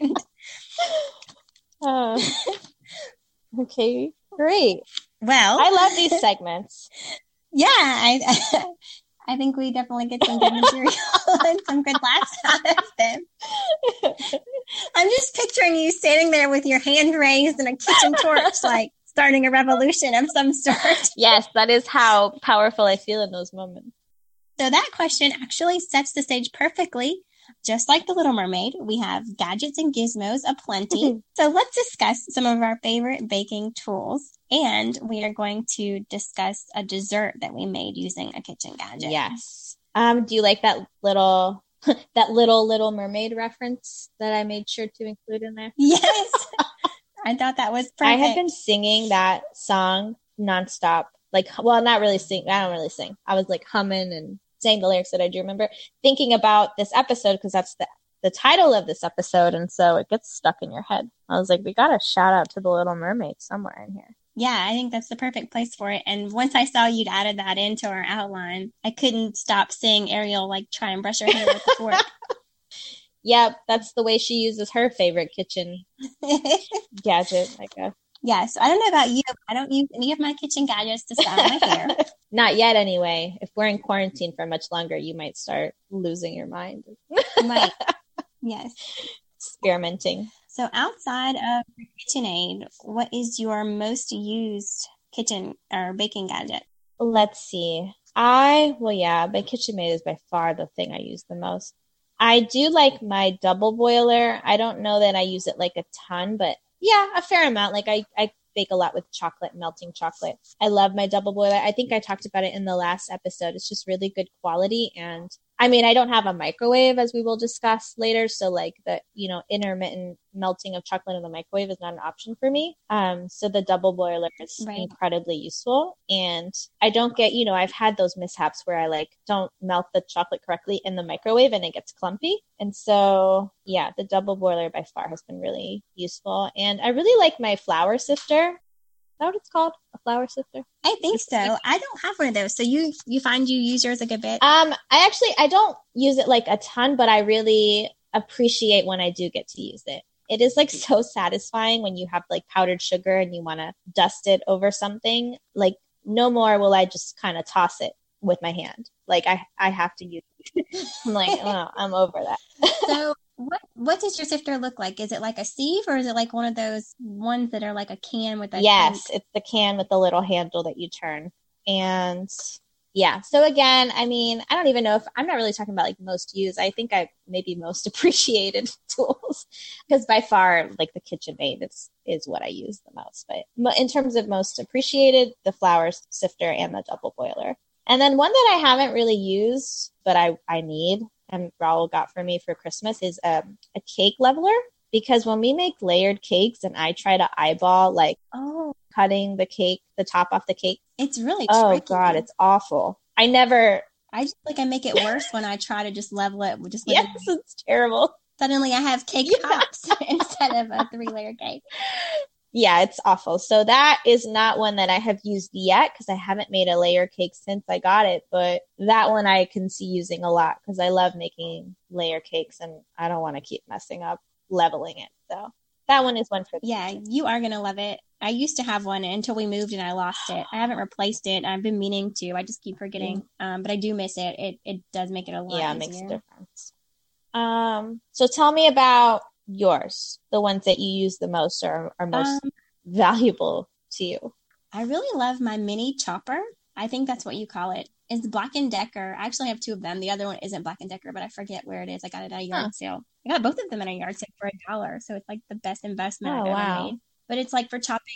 [SPEAKER 2] end. Uh, okay, great.
[SPEAKER 3] Well,
[SPEAKER 2] I love these segments.
[SPEAKER 3] Yeah, I I think we definitely get some good material and some good laughs out of them. I'm just picturing you standing there with your hand raised and a kitchen torch, like starting a revolution of some sort.
[SPEAKER 2] Yes, that is how powerful I feel in those moments.
[SPEAKER 3] So that question actually sets the stage perfectly just like the Little Mermaid, we have gadgets and gizmos aplenty. so let's discuss some of our favorite baking tools. And we are going to discuss a dessert that we made using a kitchen gadget.
[SPEAKER 2] Yes. Um, do you like that little that little Little Mermaid reference that I made sure to include in there?
[SPEAKER 3] Yes. I thought that was perfect.
[SPEAKER 2] I have been singing that song nonstop. Like, well, not really sing. I don't really sing. I was like humming and saying the lyrics that I do remember, thinking about this episode because that's the the title of this episode, and so it gets stuck in your head. I was like, we got to shout out to the Little Mermaid somewhere in here.
[SPEAKER 3] Yeah, I think that's the perfect place for it. And once I saw you'd added that into our outline, I couldn't stop seeing Ariel like try and brush her hair with the fork.
[SPEAKER 2] Yep, that's the way she uses her favorite kitchen gadget, I guess.
[SPEAKER 3] Yes, I don't know about you. I don't use any of my kitchen gadgets to style my hair.
[SPEAKER 2] Not yet, anyway. If we're in quarantine for much longer, you might start losing your mind.
[SPEAKER 3] Might. Yes.
[SPEAKER 2] Experimenting.
[SPEAKER 3] So outside of KitchenAid, what is your most used kitchen or baking gadget?
[SPEAKER 2] Let's see. I, well, yeah, my KitchenAid is by far the thing I use the most. I do like my double boiler. I don't know that I use it like a ton, but yeah, a fair amount. Like I, I bake a lot with chocolate, melting chocolate. I love my double boiler. I think I talked about it in the last episode. It's just really good quality. And I mean, I don't have a microwave as we will discuss later. So like the, you know, intermittent melting of chocolate in the microwave is not an option for me. Um, so the double boiler is
[SPEAKER 3] Right.
[SPEAKER 2] incredibly useful. And I don't get, you know, I've had those mishaps where I like don't melt the chocolate correctly in the microwave and it gets clumpy. And so, yeah, the double boiler by far has been really useful. And I really like my flour sifter. Is that what it's called? A flour sifter?
[SPEAKER 3] I think so. I don't have one of those. So you you find you use yours a good bit?
[SPEAKER 2] Um, I actually I don't use it like a ton, but I really appreciate when I do get to use it. It is like so satisfying when you have like powdered sugar and you want to dust it over something. Like no more will I just kind of toss it with my hand. Like I I have to use it. I'm like, oh, I'm over that.
[SPEAKER 3] so what what does your sifter look like? Is it like a sieve or is it like one of those ones that are like a can with a
[SPEAKER 2] yes, it's the can with the little handle that you turn. And yeah, so again, I mean, I don't even know if I'm not really talking about like most used. I think I maybe most appreciated tools because by far, like the Kitchen KitchenAid is is what I use the most. But in terms of most appreciated, the flour sifter and the double boiler. And then one that I haven't really used, but I I need and Raul got for me for Christmas is um, a cake leveler because when we make layered cakes and I try to eyeball like
[SPEAKER 3] Oh,
[SPEAKER 2] cutting the cake, the top off the cake.
[SPEAKER 3] it's really
[SPEAKER 2] Oh
[SPEAKER 3] tricky.
[SPEAKER 2] god, it's awful. I never
[SPEAKER 3] I just like I make it worse when I try to just level it just
[SPEAKER 2] yes,
[SPEAKER 3] a-
[SPEAKER 2] it's terrible.
[SPEAKER 3] suddenly I have cake
[SPEAKER 2] Yeah.
[SPEAKER 3] pops instead of a three layer cake.
[SPEAKER 2] Yeah, it's awful. So that is not one that I have used yet because I haven't made a layer cake since I got it, but that one I can see using a lot because I love making layer cakes and I don't want to keep messing up leveling it. So that one is one for the
[SPEAKER 3] Yeah, you are gonna love it. I used to have one until we moved and I lost it. I haven't replaced it. I've been meaning to. I just keep forgetting. Um, but I do miss it. It it does make it a lot
[SPEAKER 2] yeah, it makes a difference. Um, so tell me about yours, the ones that you use the most or are most
[SPEAKER 3] Um,
[SPEAKER 2] valuable to you.
[SPEAKER 3] I really love my mini chopper. I think that's what you call it. It's Black and Decker. I actually have two of them. The other one isn't Black and Decker, but I forget where it is. I got it at a yard
[SPEAKER 2] Huh.
[SPEAKER 3] sale. I got both of them at a yard sale for a dollar, so it's like the best investment
[SPEAKER 2] Oh,
[SPEAKER 3] I've ever
[SPEAKER 2] wow.
[SPEAKER 3] made. But it's like for chopping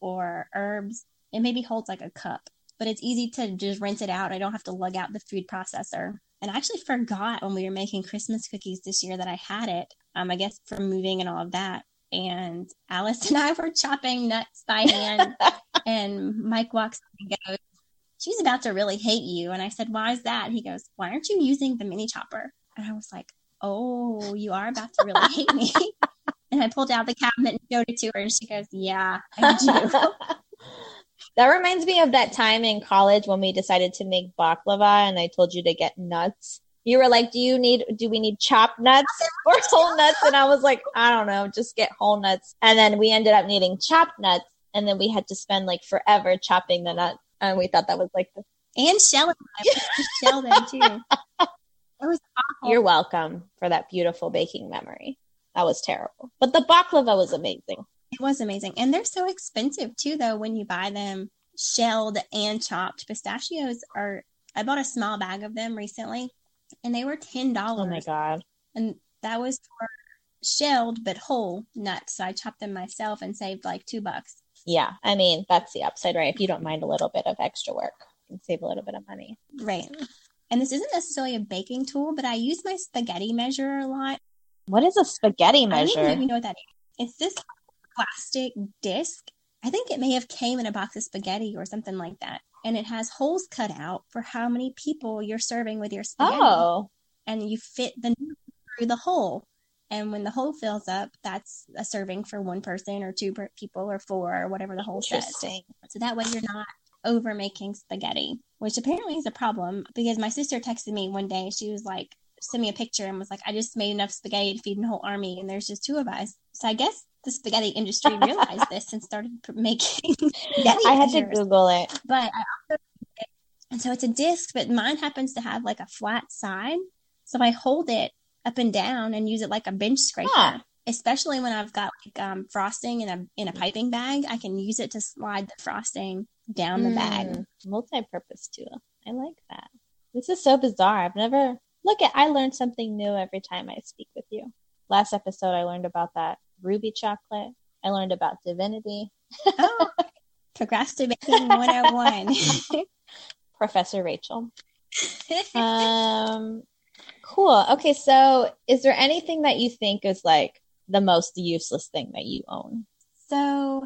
[SPEAKER 3] or herbs. It maybe holds like a cup, but it's easy to just rinse it out. I don't have to lug out the food processor. And I actually forgot when we were making Christmas cookies this year that I had it. Um, I guess from moving and all of that. And Alice and I were chopping nuts by hand and Mike walks in and goes, She's about to really hate you. And I said, Why is that? He goes, Why aren't you using the mini chopper? And I was like, Oh, you are about to really hate me. and I pulled out the cabinet and showed it to her. And she goes, Yeah, I do.
[SPEAKER 2] that reminds me of that time in college when we decided to make baklava and I told you to get nuts. You were like, "Do you need do we need chopped nuts or whole nuts?" And I was like, "I don't know, just get whole nuts." And then we ended up needing chopped nuts and then we had to spend like forever chopping the nuts. And we thought that was like the
[SPEAKER 3] and shelling them. Them too. It was awful.
[SPEAKER 2] You're welcome for that beautiful baking memory. That was terrible. But the baklava was amazing.
[SPEAKER 3] It was amazing. And they're so expensive too, though, when you buy them shelled and chopped. Pistachios are, I bought a small bag of them recently and they were $10.
[SPEAKER 2] Oh my god.
[SPEAKER 3] And that was for shelled but whole nuts. So I chopped them myself and saved like two bucks.
[SPEAKER 2] Yeah, I mean, that's the upside, right? If you don't mind a little bit of extra work, you can save a little bit of money.
[SPEAKER 3] Right. And this isn't necessarily a baking tool, but I use my spaghetti measure a lot.
[SPEAKER 2] What is a spaghetti
[SPEAKER 3] I don't even
[SPEAKER 2] measure?
[SPEAKER 3] you know what that is. It's this plastic disc. I think it may have came in a box of spaghetti or something like that. And it has holes cut out for how many people you're serving with your spaghetti.
[SPEAKER 2] Oh,
[SPEAKER 3] And you fit the noodle through the hole. And when the hole fills up, that's a serving for one person or two per- people or four or whatever the hole says. So that way you're not over making spaghetti, which apparently is a problem because my sister texted me one day. She was like, sent me a picture and was like, I just made enough spaghetti to feed a whole army and there's just two of us. So I guess the spaghetti industry realized this and started making
[SPEAKER 2] I had to. Google it.
[SPEAKER 3] But I also, and so it's a disc, but mine happens to have like a flat side. So I hold it up and down and use it like a bench scraper.
[SPEAKER 2] Huh.
[SPEAKER 3] Especially when I've got like um, frosting in a in a piping bag, I can use it to slide the frosting down the bag.
[SPEAKER 2] Mm, multi-purpose tool. I like that. This is so bizarre. I've never look at. I learned something new every time I speak with you. Last episode, I learned about that ruby chocolate. I learned about divinity.
[SPEAKER 3] Oh, procrastibaking 101.
[SPEAKER 2] Professor Rachel. Um, cool. Okay, so is there anything that you think is like the most useless thing that you own?
[SPEAKER 3] so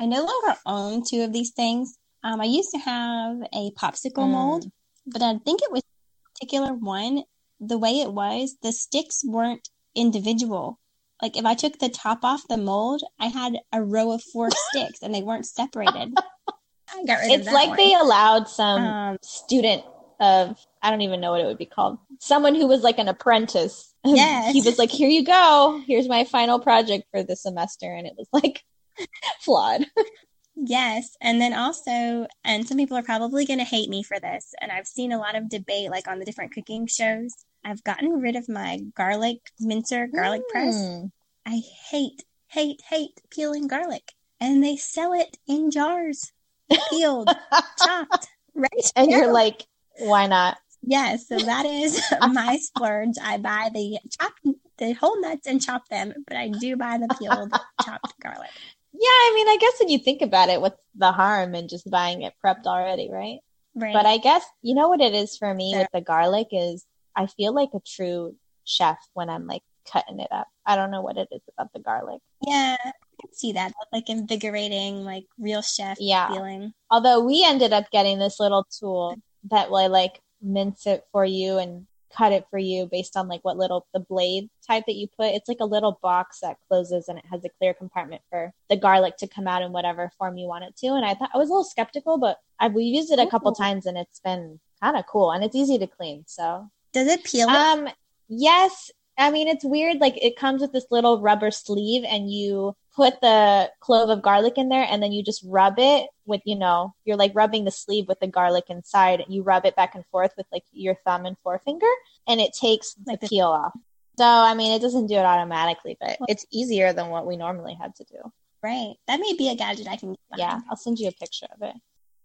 [SPEAKER 3] I no longer own two of these things. Um, I used to have a popsicle
[SPEAKER 2] Mm.
[SPEAKER 3] mold, but I think it was a particular one. The way it was, the sticks weren't individual. Like if I took the top off the mold, I had a row of four sticks and they weren't separated. I got rid of
[SPEAKER 2] It's
[SPEAKER 3] that
[SPEAKER 2] like
[SPEAKER 3] one.
[SPEAKER 2] they allowed some
[SPEAKER 3] Um,
[SPEAKER 2] student of I don't even know what it would be called. Someone who was like an apprentice.
[SPEAKER 3] Yes.
[SPEAKER 2] he was like, "Here you go. Here's my final project for the semester," and it was like flawed.
[SPEAKER 3] Yes. And then also, and some people are probably going to hate me for this, and I've seen a lot of debate like on the different cooking shows. I've gotten rid of my garlic mincer garlic press.
[SPEAKER 2] Mm.
[SPEAKER 3] I hate, hate, hate peeling garlic. And they sell it in jars, peeled, chopped, ready to
[SPEAKER 2] and you're like, "Why not?"
[SPEAKER 3] yes, so that is my splurge. I buy the chopped, the whole nuts and chop them, but I do buy the peeled, chopped garlic.
[SPEAKER 2] Yeah, I mean, I guess when you think about it, what's the harm in just buying it prepped already, right?
[SPEAKER 3] Right.
[SPEAKER 2] But I guess you know what it is for me
[SPEAKER 3] Yeah.
[SPEAKER 2] with the garlic is I feel like a true chef when I'm like cutting it up. I don't know what it is about the garlic.
[SPEAKER 3] Yeah, I can see that. Like invigorating, like real chef
[SPEAKER 2] Yeah.
[SPEAKER 3] feeling.
[SPEAKER 2] Although we ended up getting this little tool that will like mince it for you and cut it for you based on like what little the blade type that you put. It's like a little box that closes and it has a clear compartment for the garlic to come out in whatever form you want it to. And I thought I was a little skeptical, but I we used it a couple
[SPEAKER 3] Ooh.
[SPEAKER 2] times and it's been kind of cool and it's easy to clean. So
[SPEAKER 3] Does it peel?
[SPEAKER 2] Um, yes. I mean, it's weird. Like it comes with this little rubber sleeve, and you put the clove of garlic in there, and then you just rub it with, you know, you're like rubbing the sleeve with the garlic inside. And You rub it back and forth with like your thumb and forefinger, and it takes
[SPEAKER 3] Like
[SPEAKER 2] the
[SPEAKER 3] the-
[SPEAKER 2] peel off. So, I mean, it doesn't do it automatically, but it's easier than what we normally had to do.
[SPEAKER 3] right. That may be a gadget I can
[SPEAKER 2] Yeah. I'll send you a picture of it.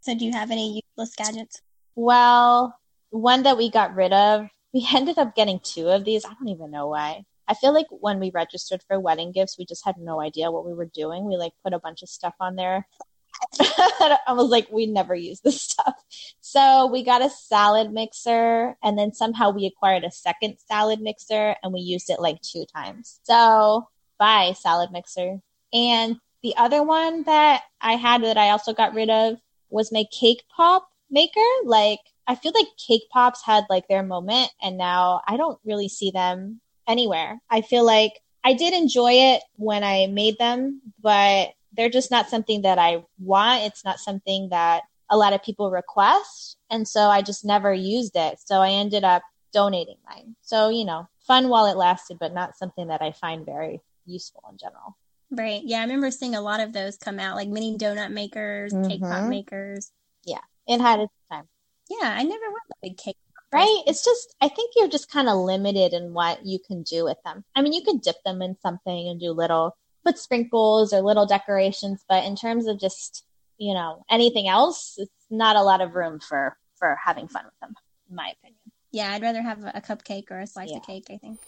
[SPEAKER 3] So do you have any useless gadgets?
[SPEAKER 2] Well, one that we got rid of, we ended up getting two of these. I don't even know why. I feel like when we registered for wedding gifts, we just had no idea what we were doing. We like put a bunch of stuff on there. I was like, we never use this stuff. So we got a salad mixer and then somehow we acquired a second salad mixer and we used it like two times. So bye, salad mixer. And the other one that I had that I also got rid of was my cake pop maker. Like, I feel like cake pops had like their moment and now I don't really see them anywhere. I feel like I did enjoy it when I made them, but they're just not something that I want. It's not something that a lot of people request. And so I just never used it. So I ended up donating mine. So, you know, fun while it lasted, but not something that I find very useful in general.
[SPEAKER 3] Right. Yeah, I remember seeing a lot of those come out, like mini donut makers, cake pop
[SPEAKER 2] mm-hmm.
[SPEAKER 3] makers. Yeah.
[SPEAKER 2] It had its time.
[SPEAKER 3] Yeah, I never was a big cake.
[SPEAKER 2] Right? It's just, I think you're just kind of limited in what you can do with them. I mean, you could dip them in something and do little, put sprinkles or little decorations, but in terms of just, you know, anything else, it's not a lot of room for, for having fun with them, in my opinion.
[SPEAKER 3] Yeah, I'd rather have a a cupcake or a slice
[SPEAKER 2] Yeah.
[SPEAKER 3] of cake, I think.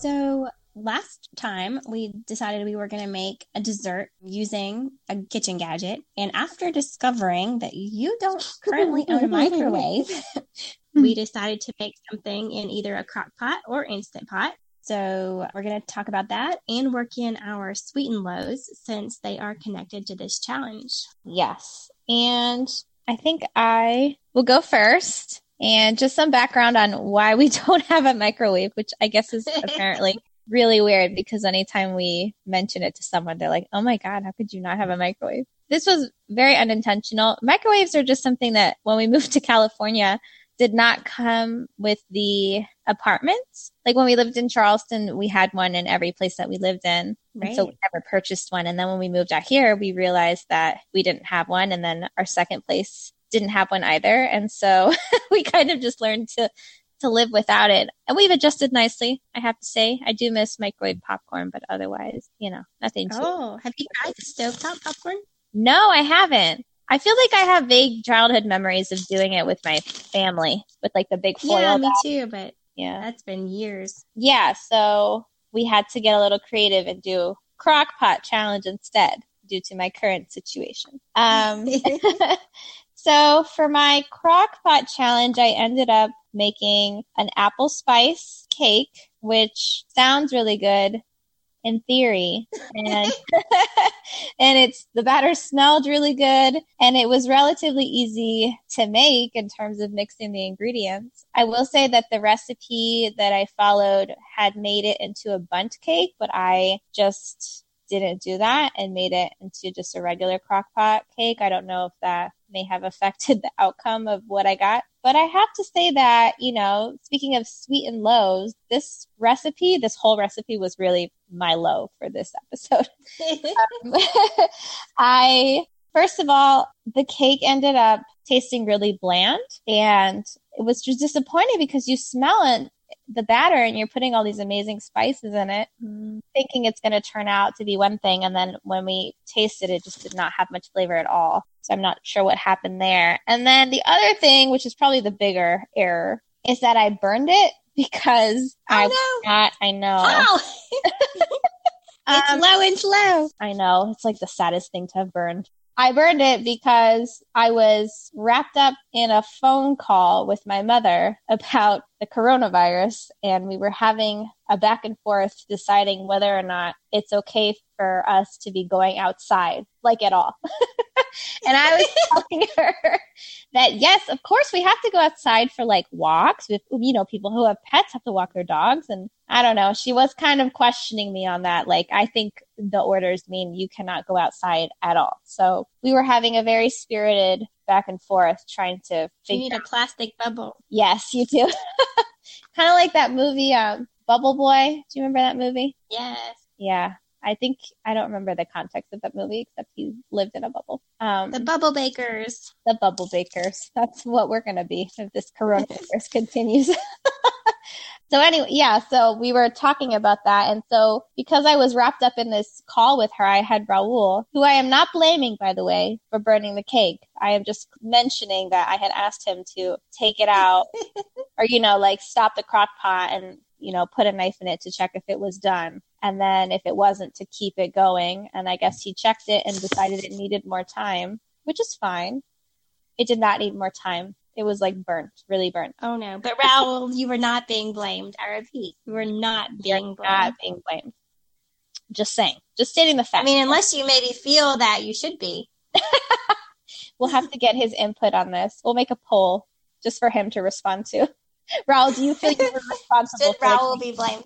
[SPEAKER 3] So last time we decided we were going to make a dessert using a kitchen gadget. And after discovering that you don't currently own a microwave, we decided to make something in either a crock pot or instant pot. So we're going to talk about that and work in our sweet and lows since they are connected to this challenge.
[SPEAKER 2] Yes. And I think I will go first. And just some background on why we don't have a microwave, which I guess is apparently really weird because anytime we mention it to someone, they're like, oh my God, how could you not have a microwave? This was very unintentional. Microwaves are just something that when we moved to California, did not come with the apartments. Like when we lived in Charleston, we had one in every place that we lived in. Right. so we never purchased one. And then when we moved out here, we realized that we didn't have one. And then our second place didn't have one either. And so we kind of just learned to to live without it. And we've adjusted nicely, I have to say. I do miss microwave popcorn, but otherwise, you know, nothing too.
[SPEAKER 3] Oh, have you tried the stovetop popcorn?
[SPEAKER 2] No, I haven't. I feel like I have vague childhood memories of doing it with my family with like the big foil.
[SPEAKER 3] Yeah, me too, but yeah, that's been years.
[SPEAKER 2] Yeah, so we had to get a little creative and do crock pot challenge instead due to my current situation. Um, so for my crock pot challenge, I ended up making an apple spice cake, which sounds really good in theory. And and it's the batter smelled really good and it was relatively easy to make in terms of mixing the ingredients. I will say that the recipe that i followed had made it into a bundt cake but i just didn't do that and made it into just a regular crock pot cake i don't know if that may have affected the outcome of what I got. But I have to say that, you know, speaking of sweet and lows, this recipe, this whole recipe was really my low for this episode. um, I, first of all, the cake ended up tasting really bland and it was just disappointing because you smell it the batter and you're putting all these amazing spices in it, mm. thinking it's going to turn out to be one thing. And then when we tasted it, it just did not have much flavor at all. So I'm not sure what happened there. And then the other thing, which is probably the bigger error, is that I burned it because
[SPEAKER 3] oh,
[SPEAKER 2] I
[SPEAKER 3] no.
[SPEAKER 2] not, I know.
[SPEAKER 3] it's um, low and slow.
[SPEAKER 2] I know. It's like the saddest thing to have burned. I burned it because I was wrapped up in a phone call with my mother about the coronavirus, and we were having a back and forth deciding whether or not it's okay for us to be going outside, like at all. and I was telling her that yes, of course we have to go outside for like walks with, you know, people who have pets have to walk their dogs. And I don't know, she was kind of questioning me on that. Like, I think the orders mean you cannot go outside at all. So we were having a very spirited back and forth trying to
[SPEAKER 3] figure You need a plastic bubble.
[SPEAKER 2] Yes, you do. kind of like that movie, um, Bubble Boy. Do you remember that movie?
[SPEAKER 3] Yes.
[SPEAKER 2] Yeah. I think I don't remember the context of that movie except he lived in a bubble.
[SPEAKER 3] Um, the bubble bakers.
[SPEAKER 2] The bubble bakers. That's what we're gonna be if this coronavirus continues. so anyway, yeah. So we were talking about that, and so because I was wrapped up in this call with her, I had Raul, who I am not blaming, by the way, for burning the cake. I am just mentioning that I had asked him to take it out, or you know, like stop the crock pot and you know, put a knife in it to check if it was done and then if it wasn't to keep it going and i guess he checked it and decided it needed more time which is fine. It did not need more time. It was like burnt really burnt.
[SPEAKER 3] Oh no. But raul you were not being blamed. I repeat you were not being
[SPEAKER 2] blamed. not being blamed. Just saying. Just stating the fact.
[SPEAKER 3] I mean unless you maybe feel that you should be.
[SPEAKER 2] We'll have to get his input on this. We'll make a poll just for him to respond to. Raul, do you feel you were responsible?
[SPEAKER 3] Should Raul be blamed?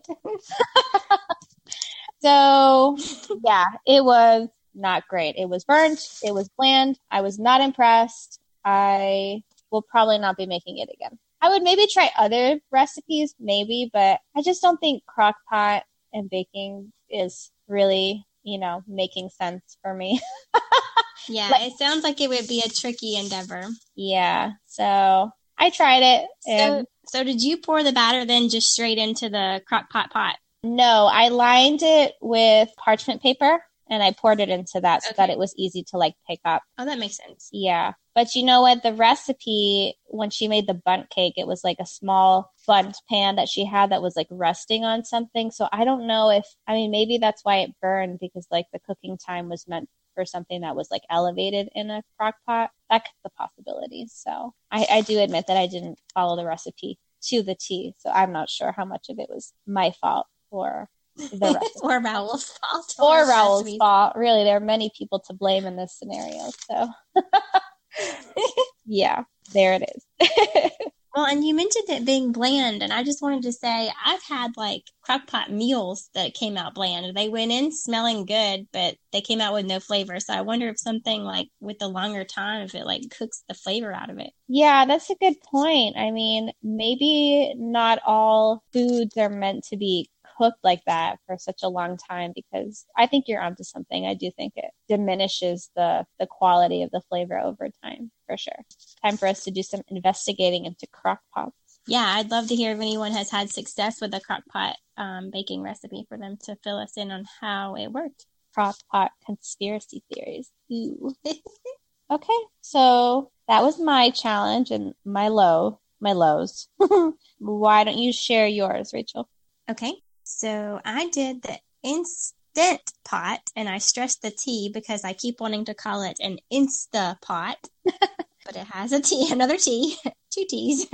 [SPEAKER 2] So, yeah, it was not great. It was burnt. It was bland. I was not impressed. I will probably not be making it again. I would maybe try other recipes, maybe, but I just don't think crock pot and baking is really, you know, making sense for me.
[SPEAKER 3] yeah, like, it sounds like it would be a tricky endeavor.
[SPEAKER 2] Yeah. So I tried it.
[SPEAKER 3] And- so, so did you pour the batter then just straight into the crock pot pot?
[SPEAKER 2] No, I lined it with parchment paper and I poured it into that so okay. that it was easy to like pick up.
[SPEAKER 3] Oh, that makes sense.
[SPEAKER 2] Yeah. But you know what? The recipe, when she made the bundt cake, it was like a small bundt pan that she had that was like resting on something. So I don't know if, I mean, maybe that's why it burned because like the cooking time was meant for something that was like elevated in a crock pot, that's the possibility. So I, I do admit that I didn't follow the recipe to the T. So I'm not sure how much of it was my fault or the recipe.
[SPEAKER 3] or Raul's fault.
[SPEAKER 2] or Raul's fault. Really, there are many people to blame in this scenario. So yeah, there it is.
[SPEAKER 3] Well, and you mentioned it being bland, and I just wanted to say I've had like crockpot meals that came out bland. They went in smelling good, but they came out with no flavor. So I wonder if something like with the longer time, if it like cooks the flavor out of it.
[SPEAKER 2] Yeah, that's a good point. I mean, maybe not all foods are meant to be cooked like that for such a long time because I think you're onto something. I do think it diminishes the the quality of the flavor over time for sure. Time for us to do some investigating into crock pots.
[SPEAKER 3] Yeah, I'd love to hear if anyone has had success with a crock pot um, baking recipe for them to fill us in on how it worked.
[SPEAKER 2] Crock pot conspiracy theories. Ooh. okay, so that was my challenge and my low, my lows. Why don't you share yours, Rachel?
[SPEAKER 3] Okay. So I did the instant pot, and I stress the T because I keep wanting to call it an Insta pot, but it has a T, another T, two T's.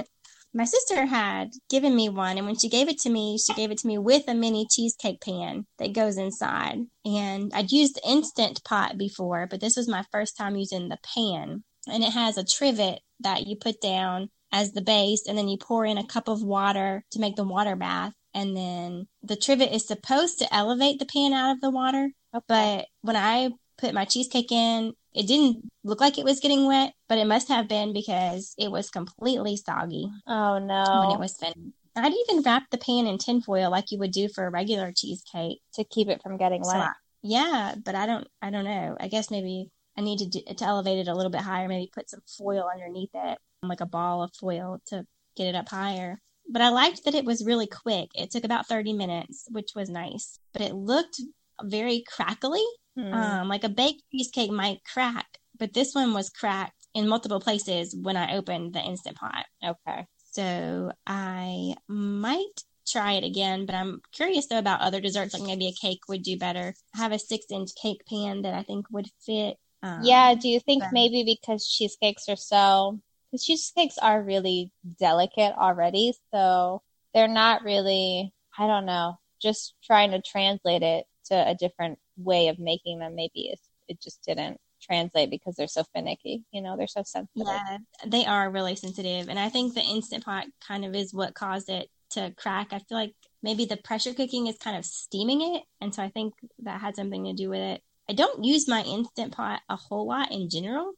[SPEAKER 3] My sister had given me one, and when she gave it to me, she gave it to me with a mini cheesecake pan that goes inside. And I'd used the instant pot before, but this was my first time using the pan. And it has a trivet that you put down as the base, and then you pour in a cup of water to make the water bath and then the trivet is supposed to elevate the pan out of the water. Okay. But when I put my cheesecake in, it didn't look like it was getting wet, but it must have been because it was completely soggy.
[SPEAKER 2] Oh no.
[SPEAKER 3] When it was finished. I'd even wrap the pan in tinfoil like you would do for a regular cheesecake
[SPEAKER 2] to keep it from getting wet. So I,
[SPEAKER 3] yeah, but I don't I don't know. I guess maybe I need to do, to elevate it a little bit higher, maybe put some foil underneath it, like a ball of foil to get it up higher but I liked that it was really quick. It took about 30 minutes, which was nice, but it looked very crackly. Mm. Um, like a baked cheesecake might crack, but this one was cracked in multiple places when I opened the Instant Pot.
[SPEAKER 2] Okay.
[SPEAKER 3] So I might try it again, but I'm curious though about other desserts, like maybe a cake would do better. I have a six inch cake pan that I think would fit.
[SPEAKER 2] Um, yeah. Do you think but... maybe because cheesecakes are so because cheesecakes are really delicate already. So they're not really, I don't know, just trying to translate it to a different way of making them. Maybe it just didn't translate because they're so finicky. You know, they're so sensitive.
[SPEAKER 3] Yeah, they are really sensitive. And I think the Instant Pot kind of is what caused it to crack. I feel like maybe the pressure cooking is kind of steaming it. And so I think that had something to do with it. I don't use my Instant Pot a whole lot in general.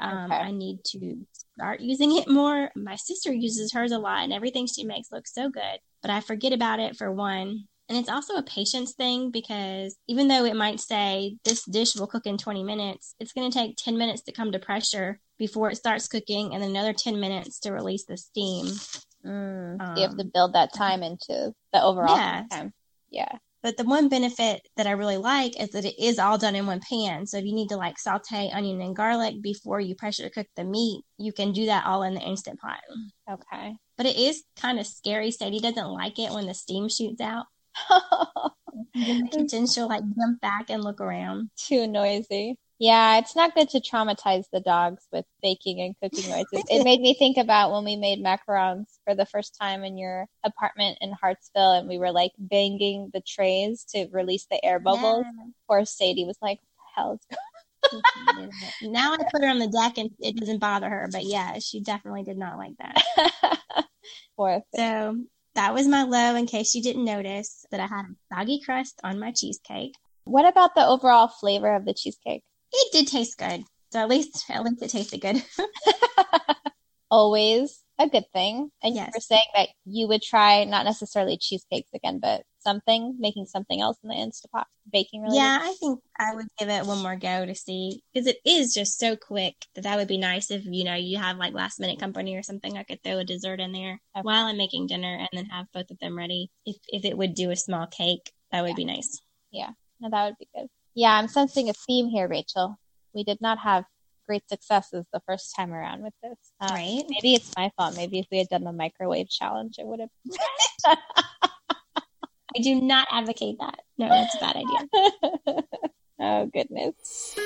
[SPEAKER 3] Um, okay. I need to start using it more. My sister uses hers a lot, and everything she makes looks so good. But I forget about it for one. And it's also a patience thing because even though it might say this dish will cook in 20 minutes, it's going to take 10 minutes to come to pressure before it starts cooking and another 10 minutes to release the steam.
[SPEAKER 2] Mm, um, you have to um, build that time into the overall yeah. time. Yeah.
[SPEAKER 3] But the one benefit that I really like is that it is all done in one pan. So if you need to like saute onion and garlic before you pressure cook the meat, you can do that all in the instant pot.
[SPEAKER 2] Okay.
[SPEAKER 3] But it is kind of scary. Sadie doesn't like it when the steam shoots out. in the kitchen, she'll like jump back and look around.
[SPEAKER 2] Too noisy. Yeah, it's not good to traumatize the dogs with baking and cooking noises. it made me think about when we made macarons for the first time in your apartment in Hartsville and we were like banging the trays to release the air bubbles. Yeah. Poor Sadie was like, hell
[SPEAKER 3] now I put her on the deck and it doesn't bother her, but yeah, she definitely did not like that.
[SPEAKER 2] Poor
[SPEAKER 3] so that was my low in case you didn't notice that I had a soggy crust on my cheesecake.
[SPEAKER 2] What about the overall flavor of the cheesecake?
[SPEAKER 3] It did taste good. So at least at least it tasted good.
[SPEAKER 2] Always a good thing. And yes. you were saying that you would try not necessarily cheesecakes again, but something, making something else in the Instapot baking related.
[SPEAKER 3] Yeah, I think I would give it one more go to see because it is just so quick that that would be nice if you know you have like last minute company or something. I could throw a dessert in there okay. while I'm making dinner and then have both of them ready. If if it would do a small cake, that would yeah. be nice.
[SPEAKER 2] Yeah, no, that would be good. Yeah, I'm sensing a theme here, Rachel. We did not have great successes the first time around with this.
[SPEAKER 3] Um, right.
[SPEAKER 2] Maybe it's my fault. Maybe if we had done the microwave challenge, it would have.
[SPEAKER 3] I do not advocate that. No, that's a bad idea.
[SPEAKER 2] oh, goodness.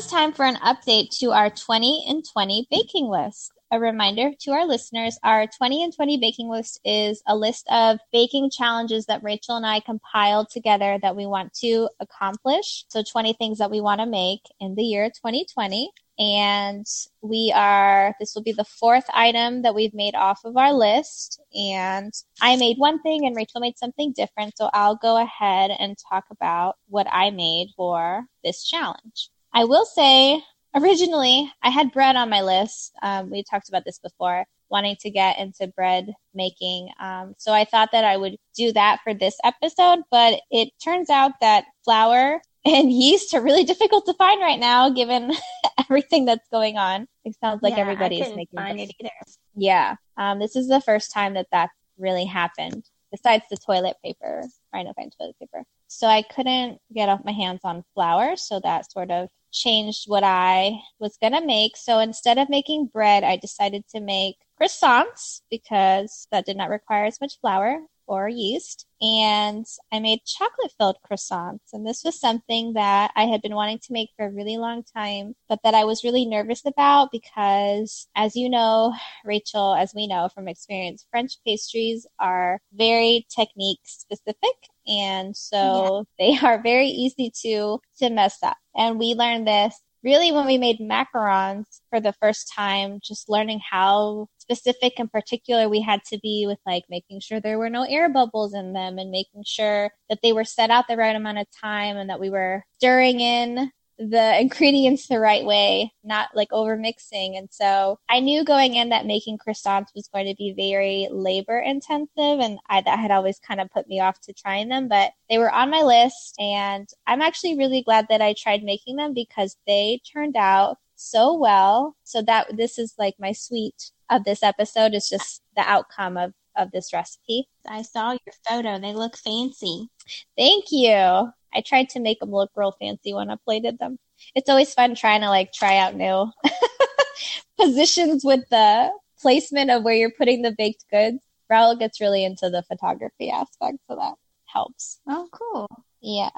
[SPEAKER 2] Is time for an update to our 20 and 20 baking list. A reminder to our listeners our 20 and 20 baking list is a list of baking challenges that Rachel and I compiled together that we want to accomplish. So 20 things that we want to make in the year 2020. And we are, this will be the fourth item that we've made off of our list. And I made one thing and Rachel made something different. So I'll go ahead and talk about what I made for this challenge. I will say, originally, I had bread on my list. Um, we talked about this before, wanting to get into bread making. Um, so I thought that I would do that for this episode, but it turns out that flour and yeast are really difficult to find right now, given everything that's going on. It sounds like
[SPEAKER 3] yeah,
[SPEAKER 2] everybody is making
[SPEAKER 3] find it either.
[SPEAKER 2] Yeah, um, this is the first time that that's really happened. Besides the toilet paper, I know find toilet paper. So I couldn't get off my hands on flour, so that sort of changed what I was gonna make. So instead of making bread, I decided to make croissants because that did not require as much flour or yeast. And I made chocolate filled croissants. And this was something that I had been wanting to make for a really long time, but that I was really nervous about because, as you know, Rachel, as we know from experience, French pastries are very technique specific. And so yeah. they are very easy to, to mess up. And we learned this really when we made macarons for the first time, just learning how specific and particular we had to be with like making sure there were no air bubbles in them and making sure that they were set out the right amount of time and that we were stirring in the ingredients the right way, not like over mixing. And so I knew going in that making croissants was going to be very labor intensive. And I, that had always kind of put me off to trying them, but they were on my list. And I'm actually really glad that I tried making them because they turned out so well. So that this is like my sweet of this episode is just the outcome of of this recipe.
[SPEAKER 3] I saw your photo. They look fancy.
[SPEAKER 2] Thank you. I tried to make them look real fancy when I plated them. It's always fun trying to like try out new positions with the placement of where you're putting the baked goods. Raul gets really into the photography aspect, so that helps.
[SPEAKER 3] Oh, cool.
[SPEAKER 2] Yeah.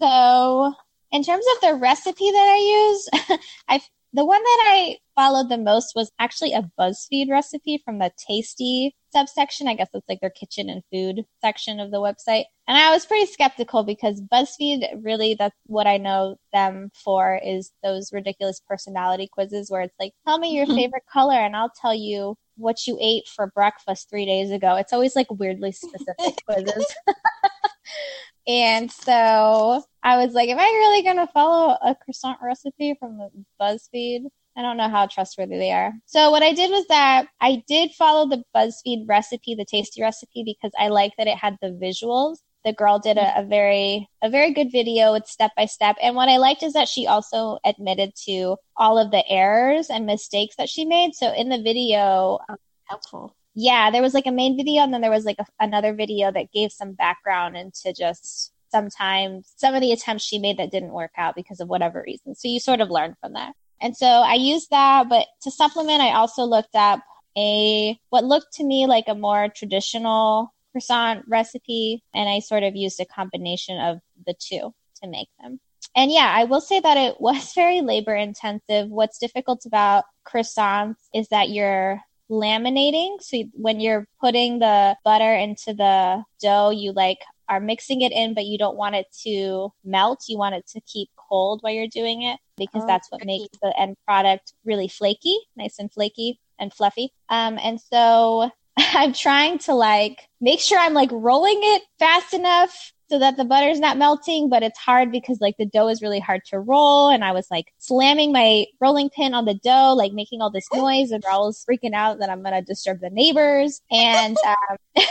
[SPEAKER 2] So, in terms of the recipe that I use, I the one that I followed the most was actually a BuzzFeed recipe from the Tasty subsection. I guess it's like their kitchen and food section of the website. And I was pretty skeptical because BuzzFeed really, that's what I know them for is those ridiculous personality quizzes where it's like, tell me your mm-hmm. favorite color and I'll tell you what you ate for breakfast three days ago. It's always like weirdly specific quizzes. And so I was like, am I really going to follow a croissant recipe from BuzzFeed? I don't know how trustworthy they are. So what I did was that I did follow the BuzzFeed recipe, the tasty recipe, because I like that it had the visuals. The girl did a, a very, a very good video with step by step. And what I liked is that she also admitted to all of the errors and mistakes that she made. So in the video,
[SPEAKER 3] oh, helpful
[SPEAKER 2] yeah, there was like a main video and then there was like a, another video that gave some background into just sometimes some of the attempts she made that didn't work out because of whatever reason. So you sort of learn from that. And so I used that, but to supplement, I also looked up a what looked to me like a more traditional croissant recipe, and I sort of used a combination of the two to make them. And yeah, I will say that it was very labor intensive. What's difficult about croissants is that you're laminating. So when you're putting the butter into the dough, you like are mixing it in, but you don't want it to melt. You want it to keep cold while you're doing it because oh, that's what makes the end product really flaky, nice and flaky and fluffy. Um, and so I'm trying to like make sure I'm like rolling it fast enough so that the butter is not melting, but it's hard because like the dough is really hard to roll. And I was like slamming my rolling pin on the dough, like making all this noise and Raul's freaking out that I'm going to disturb the neighbors. And um,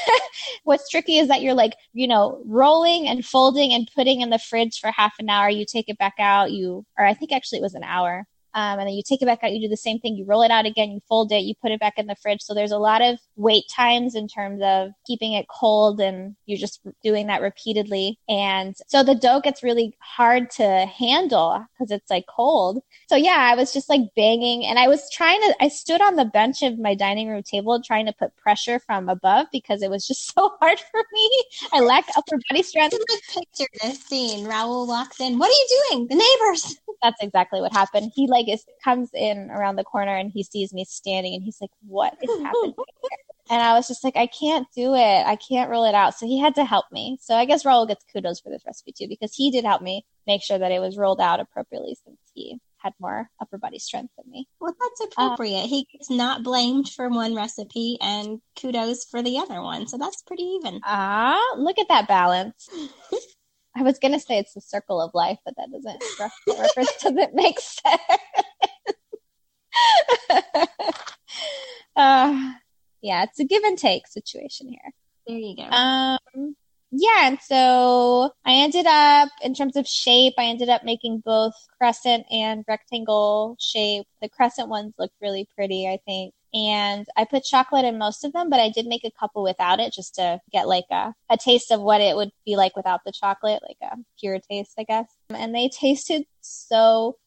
[SPEAKER 2] what's tricky is that you're like, you know, rolling and folding and putting in the fridge for half an hour. You take it back out. You, or I think actually it was an hour Um, and then you take it back out, you do the same thing, you roll it out again, you fold it, you put it back in the fridge. So there's a lot of wait times in terms of keeping it cold and you're just doing that repeatedly. And so the dough gets really hard to handle because it's like cold. So yeah, I was just like banging and I was trying to, I stood on the bench of my dining room table trying to put pressure from above because it was just so hard for me. I lack upper body strength.
[SPEAKER 3] I can picture this scene. Raul walks in. What are you doing? The neighbors.
[SPEAKER 2] That's exactly what happened. He like is comes in around the corner and he sees me standing and he's like, "What is happening?" and I was just like, "I can't do it. I can't roll it out." So he had to help me. So I guess Raul gets kudos for this recipe too because he did help me make sure that it was rolled out appropriately since he had more upper body strength than me.
[SPEAKER 3] Well, that's appropriate. Um, he gets not blamed for one recipe and kudos for the other one. So that's pretty even.
[SPEAKER 2] Ah, look at that balance. I was gonna say it's the circle of life, but that doesn't reference doesn't make sense. uh, yeah, it's a give and take situation here.
[SPEAKER 3] There you go.
[SPEAKER 2] Um, yeah, and so I ended up, in terms of shape, I ended up making both crescent and rectangle shape. The crescent ones look really pretty, I think. And I put chocolate in most of them, but I did make a couple without it just to get like a, a taste of what it would be like without the chocolate, like a pure taste, I guess. And they tasted so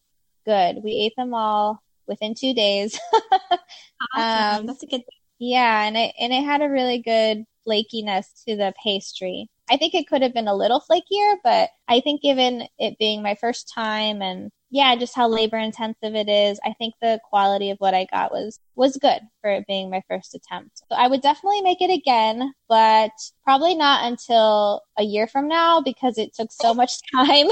[SPEAKER 2] good. We ate them all within two days.
[SPEAKER 3] awesome. um, That's a good thing.
[SPEAKER 2] Yeah, and it and it had a really good flakiness to the pastry. I think it could have been a little flakier, but I think given it being my first time and yeah, just how labor intensive it is, I think the quality of what I got was was good for it being my first attempt. So I would definitely make it again, but probably not until a year from now because it took so much time.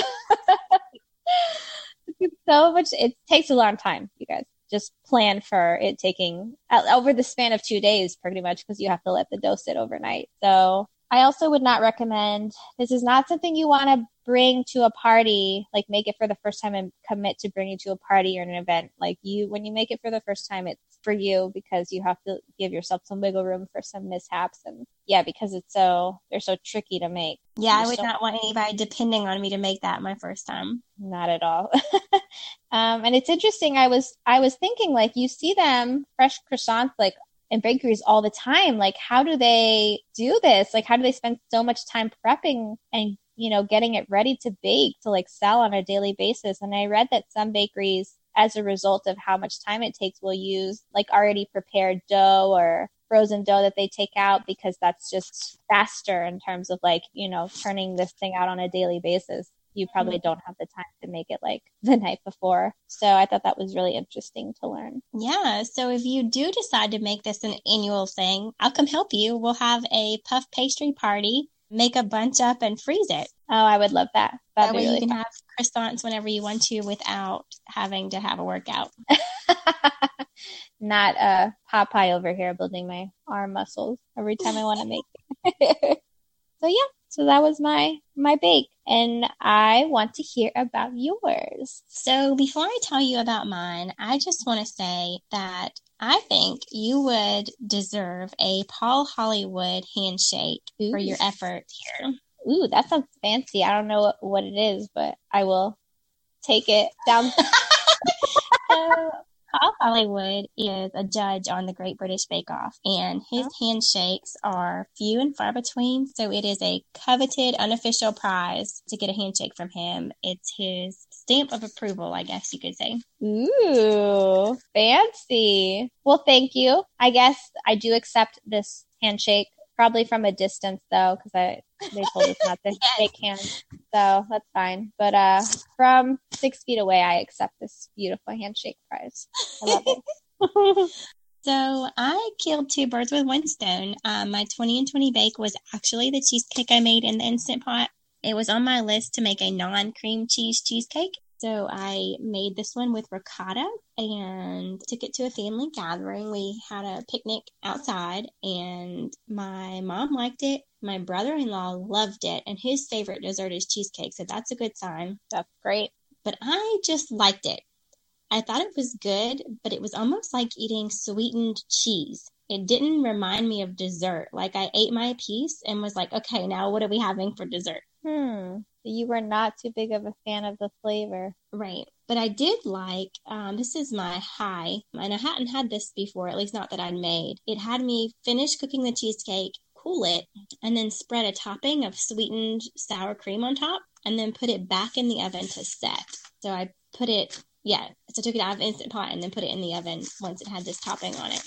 [SPEAKER 2] so much it takes a long time, you guys just plan for it taking uh, over the span of two days pretty much because you have to let the dough sit overnight. So I also would not recommend this is not something you want to bring to a party, like make it for the first time and commit to bringing to a party or an event. Like you, when you make it for the first time, it's for you because you have to give yourself some wiggle room for some mishaps. And yeah, because it's so, they're so tricky to make.
[SPEAKER 3] Yeah, I would so- not want anybody depending on me to make that my first time.
[SPEAKER 2] Not at all. um, and it's interesting. I was, I was thinking like you see them fresh croissants like in bakeries all the time. Like, how do they do this? Like, how do they spend so much time prepping and, you know, getting it ready to bake to like sell on a daily basis? And I read that some bakeries, as a result of how much time it takes, will use like already prepared dough or frozen dough that they take out because that's just faster in terms of like, you know, turning this thing out on a daily basis you probably mm-hmm. don't have the time to make it like the night before. So I thought that was really interesting to learn.
[SPEAKER 3] Yeah. So if you do decide to make this an annual thing, I'll come help you. We'll have a puff pastry party, make a bunch up and freeze it.
[SPEAKER 2] Oh, I would love that.
[SPEAKER 3] That'd that way really you can fun. have croissants whenever you want to without having to have a workout.
[SPEAKER 2] Not a Popeye over here building my arm muscles every time I want to make it. so yeah, so that was my my bake and I want to hear about yours.
[SPEAKER 3] So before I tell you about mine, I just want to say that I think you would deserve a Paul Hollywood handshake Ooh. for your effort here.
[SPEAKER 2] Ooh, that sounds fancy. I don't know what, what it is, but I will take it down.
[SPEAKER 3] so, Paul Hollywood is a judge on the Great British Bake Off, and his oh. handshakes are few and far between. So it is a coveted unofficial prize to get a handshake from him. It's his stamp of approval, I guess you could say.
[SPEAKER 2] Ooh, fancy. Well, thank you. I guess I do accept this handshake Probably from a distance though, because I they told us not to shake hands, so that's fine. But uh, from six feet away, I accept this beautiful handshake prize. I love it.
[SPEAKER 3] So I killed two birds with one stone. Um, my 20 and 20 bake was actually the cheesecake I made in the Instant Pot. It was on my list to make a non cream cheese cheesecake. So I made this one with ricotta and took it to a family gathering. We had a picnic outside and my mom liked it. My brother in law loved it and his favorite dessert is cheesecake. So that's a good sign.
[SPEAKER 2] That's great.
[SPEAKER 3] But I just liked it. I thought it was good, but it was almost like eating sweetened cheese. It didn't remind me of dessert. Like I ate my piece and was like, okay, now what are we having for dessert?
[SPEAKER 2] Hmm. You were not too big of a fan of the flavor.
[SPEAKER 3] Right. But I did like um, this is my high, and I hadn't had this before, at least not that I'd made. It had me finish cooking the cheesecake, cool it, and then spread a topping of sweetened sour cream on top, and then put it back in the oven to set. So I put it, yeah, so I took it out of Instant Pot and then put it in the oven once it had this topping on it.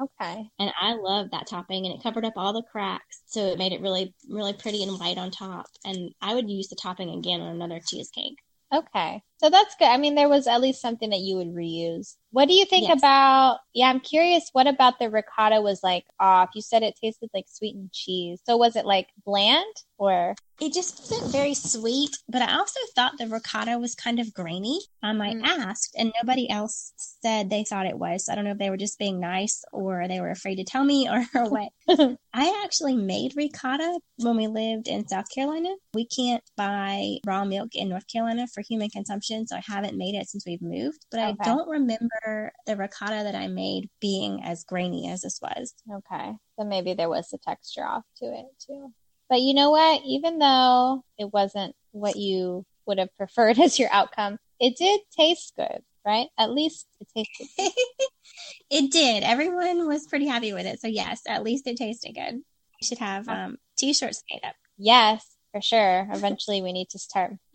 [SPEAKER 2] Okay.
[SPEAKER 3] And I love that topping and it covered up all the cracks. So it made it really, really pretty and white on top. And I would use the topping again on another cheesecake.
[SPEAKER 2] Okay. So that's good. I mean, there was at least something that you would reuse. What do you think
[SPEAKER 3] Yes.
[SPEAKER 2] about? Yeah, I'm curious. What about the ricotta was like off? You said it tasted like sweetened cheese. So was it like bland or?
[SPEAKER 3] It just wasn't very sweet, but I also thought the ricotta was kind of grainy. Um, I
[SPEAKER 2] Mm.
[SPEAKER 3] asked, and nobody else said they thought it was. So I don't know if they were just being nice or they were afraid to tell me or, or what. I actually made ricotta when we lived in South Carolina. We can't buy raw milk in North Carolina for human consumption, so I haven't made it since we've moved. But
[SPEAKER 2] Okay.
[SPEAKER 3] I don't remember the ricotta that I made being as grainy as this was.
[SPEAKER 2] Okay. So maybe there was a texture off to it too. But you know what? Even though it wasn't what you would have preferred as your outcome, it did taste good, right? At least it tasted good.
[SPEAKER 3] it did. Everyone was pretty happy with it. So yes, at least it tasted good. We should have um, t-shirts made up.
[SPEAKER 2] Yes, for sure. Eventually we need to start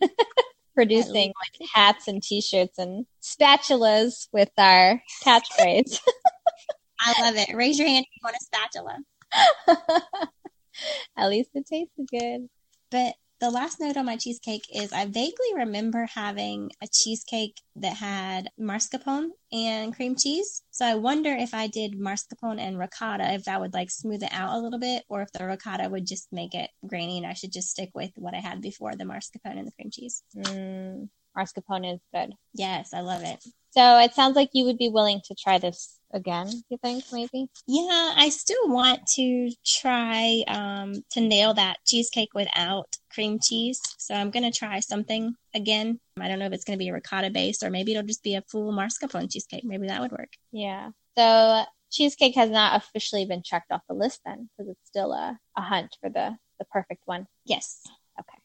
[SPEAKER 2] producing like hats and t-shirts and spatulas with our catchphrase.
[SPEAKER 3] I love it. Raise your hand if you want a spatula.
[SPEAKER 2] At least it tasted good.
[SPEAKER 3] But the last note on my cheesecake is I vaguely remember having a cheesecake that had mascarpone and cream cheese. So I wonder if I did mascarpone and ricotta, if that would like smooth it out a little bit, or if the ricotta would just make it grainy and I should just stick with what I had before the mascarpone and the cream cheese.
[SPEAKER 2] Mm, mascarpone is good.
[SPEAKER 3] Yes, I love it.
[SPEAKER 2] So it sounds like you would be willing to try this again, you think, maybe?
[SPEAKER 3] Yeah, I still want to try um, to nail that cheesecake without cream cheese. So I'm going to try something again. I don't know if it's going to be a ricotta based or maybe it'll just be a full mascarpone cheesecake. Maybe that would work.
[SPEAKER 2] Yeah. So cheesecake has not officially been checked off the list then, because it's still a, a hunt for the, the perfect one.
[SPEAKER 3] Yes.
[SPEAKER 2] Okay.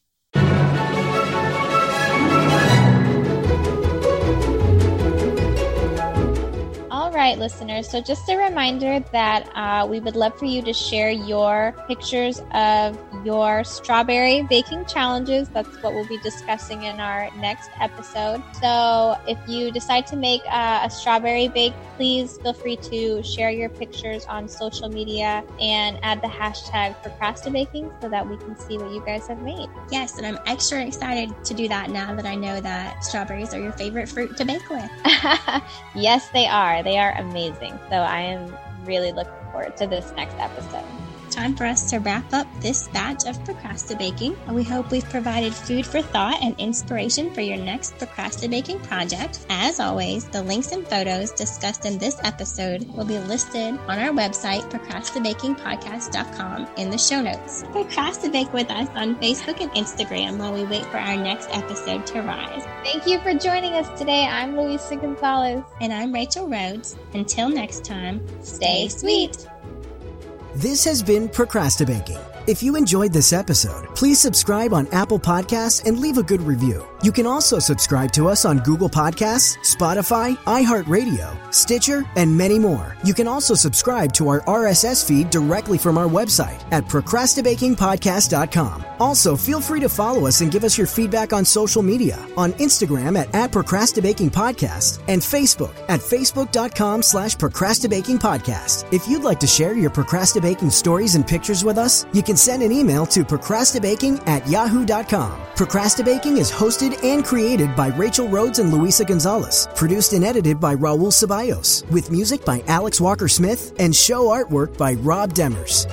[SPEAKER 2] Right, listeners. So, just a reminder that uh, we would love for you to share your pictures of your strawberry baking challenges. That's what we'll be discussing in our next episode. So, if you decide to make uh, a strawberry bake, please feel free to share your pictures on social media and add the hashtag procrastibaking so that we can see what you guys have made.
[SPEAKER 3] Yes. And I'm extra excited to do that now that I know that strawberries are your favorite fruit to bake with.
[SPEAKER 2] yes, they are. They are amazing. So I am really looking forward to this next episode.
[SPEAKER 3] Time for us to wrap up this batch of procrastibaking. We hope we've provided food for thought and inspiration for your next procrastibaking project. As always, the links and photos discussed in this episode will be listed on our website, procrastibakingpodcast.com, in the show notes. Procrastibake with us on Facebook and Instagram while we wait for our next episode to rise.
[SPEAKER 2] Thank you for joining us today. I'm Luisa Gonzalez.
[SPEAKER 3] And I'm Rachel Rhodes. Until next time,
[SPEAKER 2] Stay sweet.
[SPEAKER 4] This has been Procrastibaking. If you enjoyed this episode, please subscribe on Apple Podcasts and leave a good review. You can also subscribe to us on Google Podcasts, Spotify, iHeartRadio, Stitcher, and many more. You can also subscribe to our RSS feed directly from our website at procrastibakingpodcast.com. Also, feel free to follow us and give us your feedback on social media on Instagram at, at and Facebook at facebook.com slash procrastibakingpodcast. If you'd like to share your procrastibaking stories and pictures with us, you can send an email to procrastibaking at yahoo.com. Procrastibaking is hosted and created by Rachel Rhodes and Luisa Gonzalez, produced and edited by Raul Ceballos, with music by Alex Walker Smith and show artwork by Rob Demers.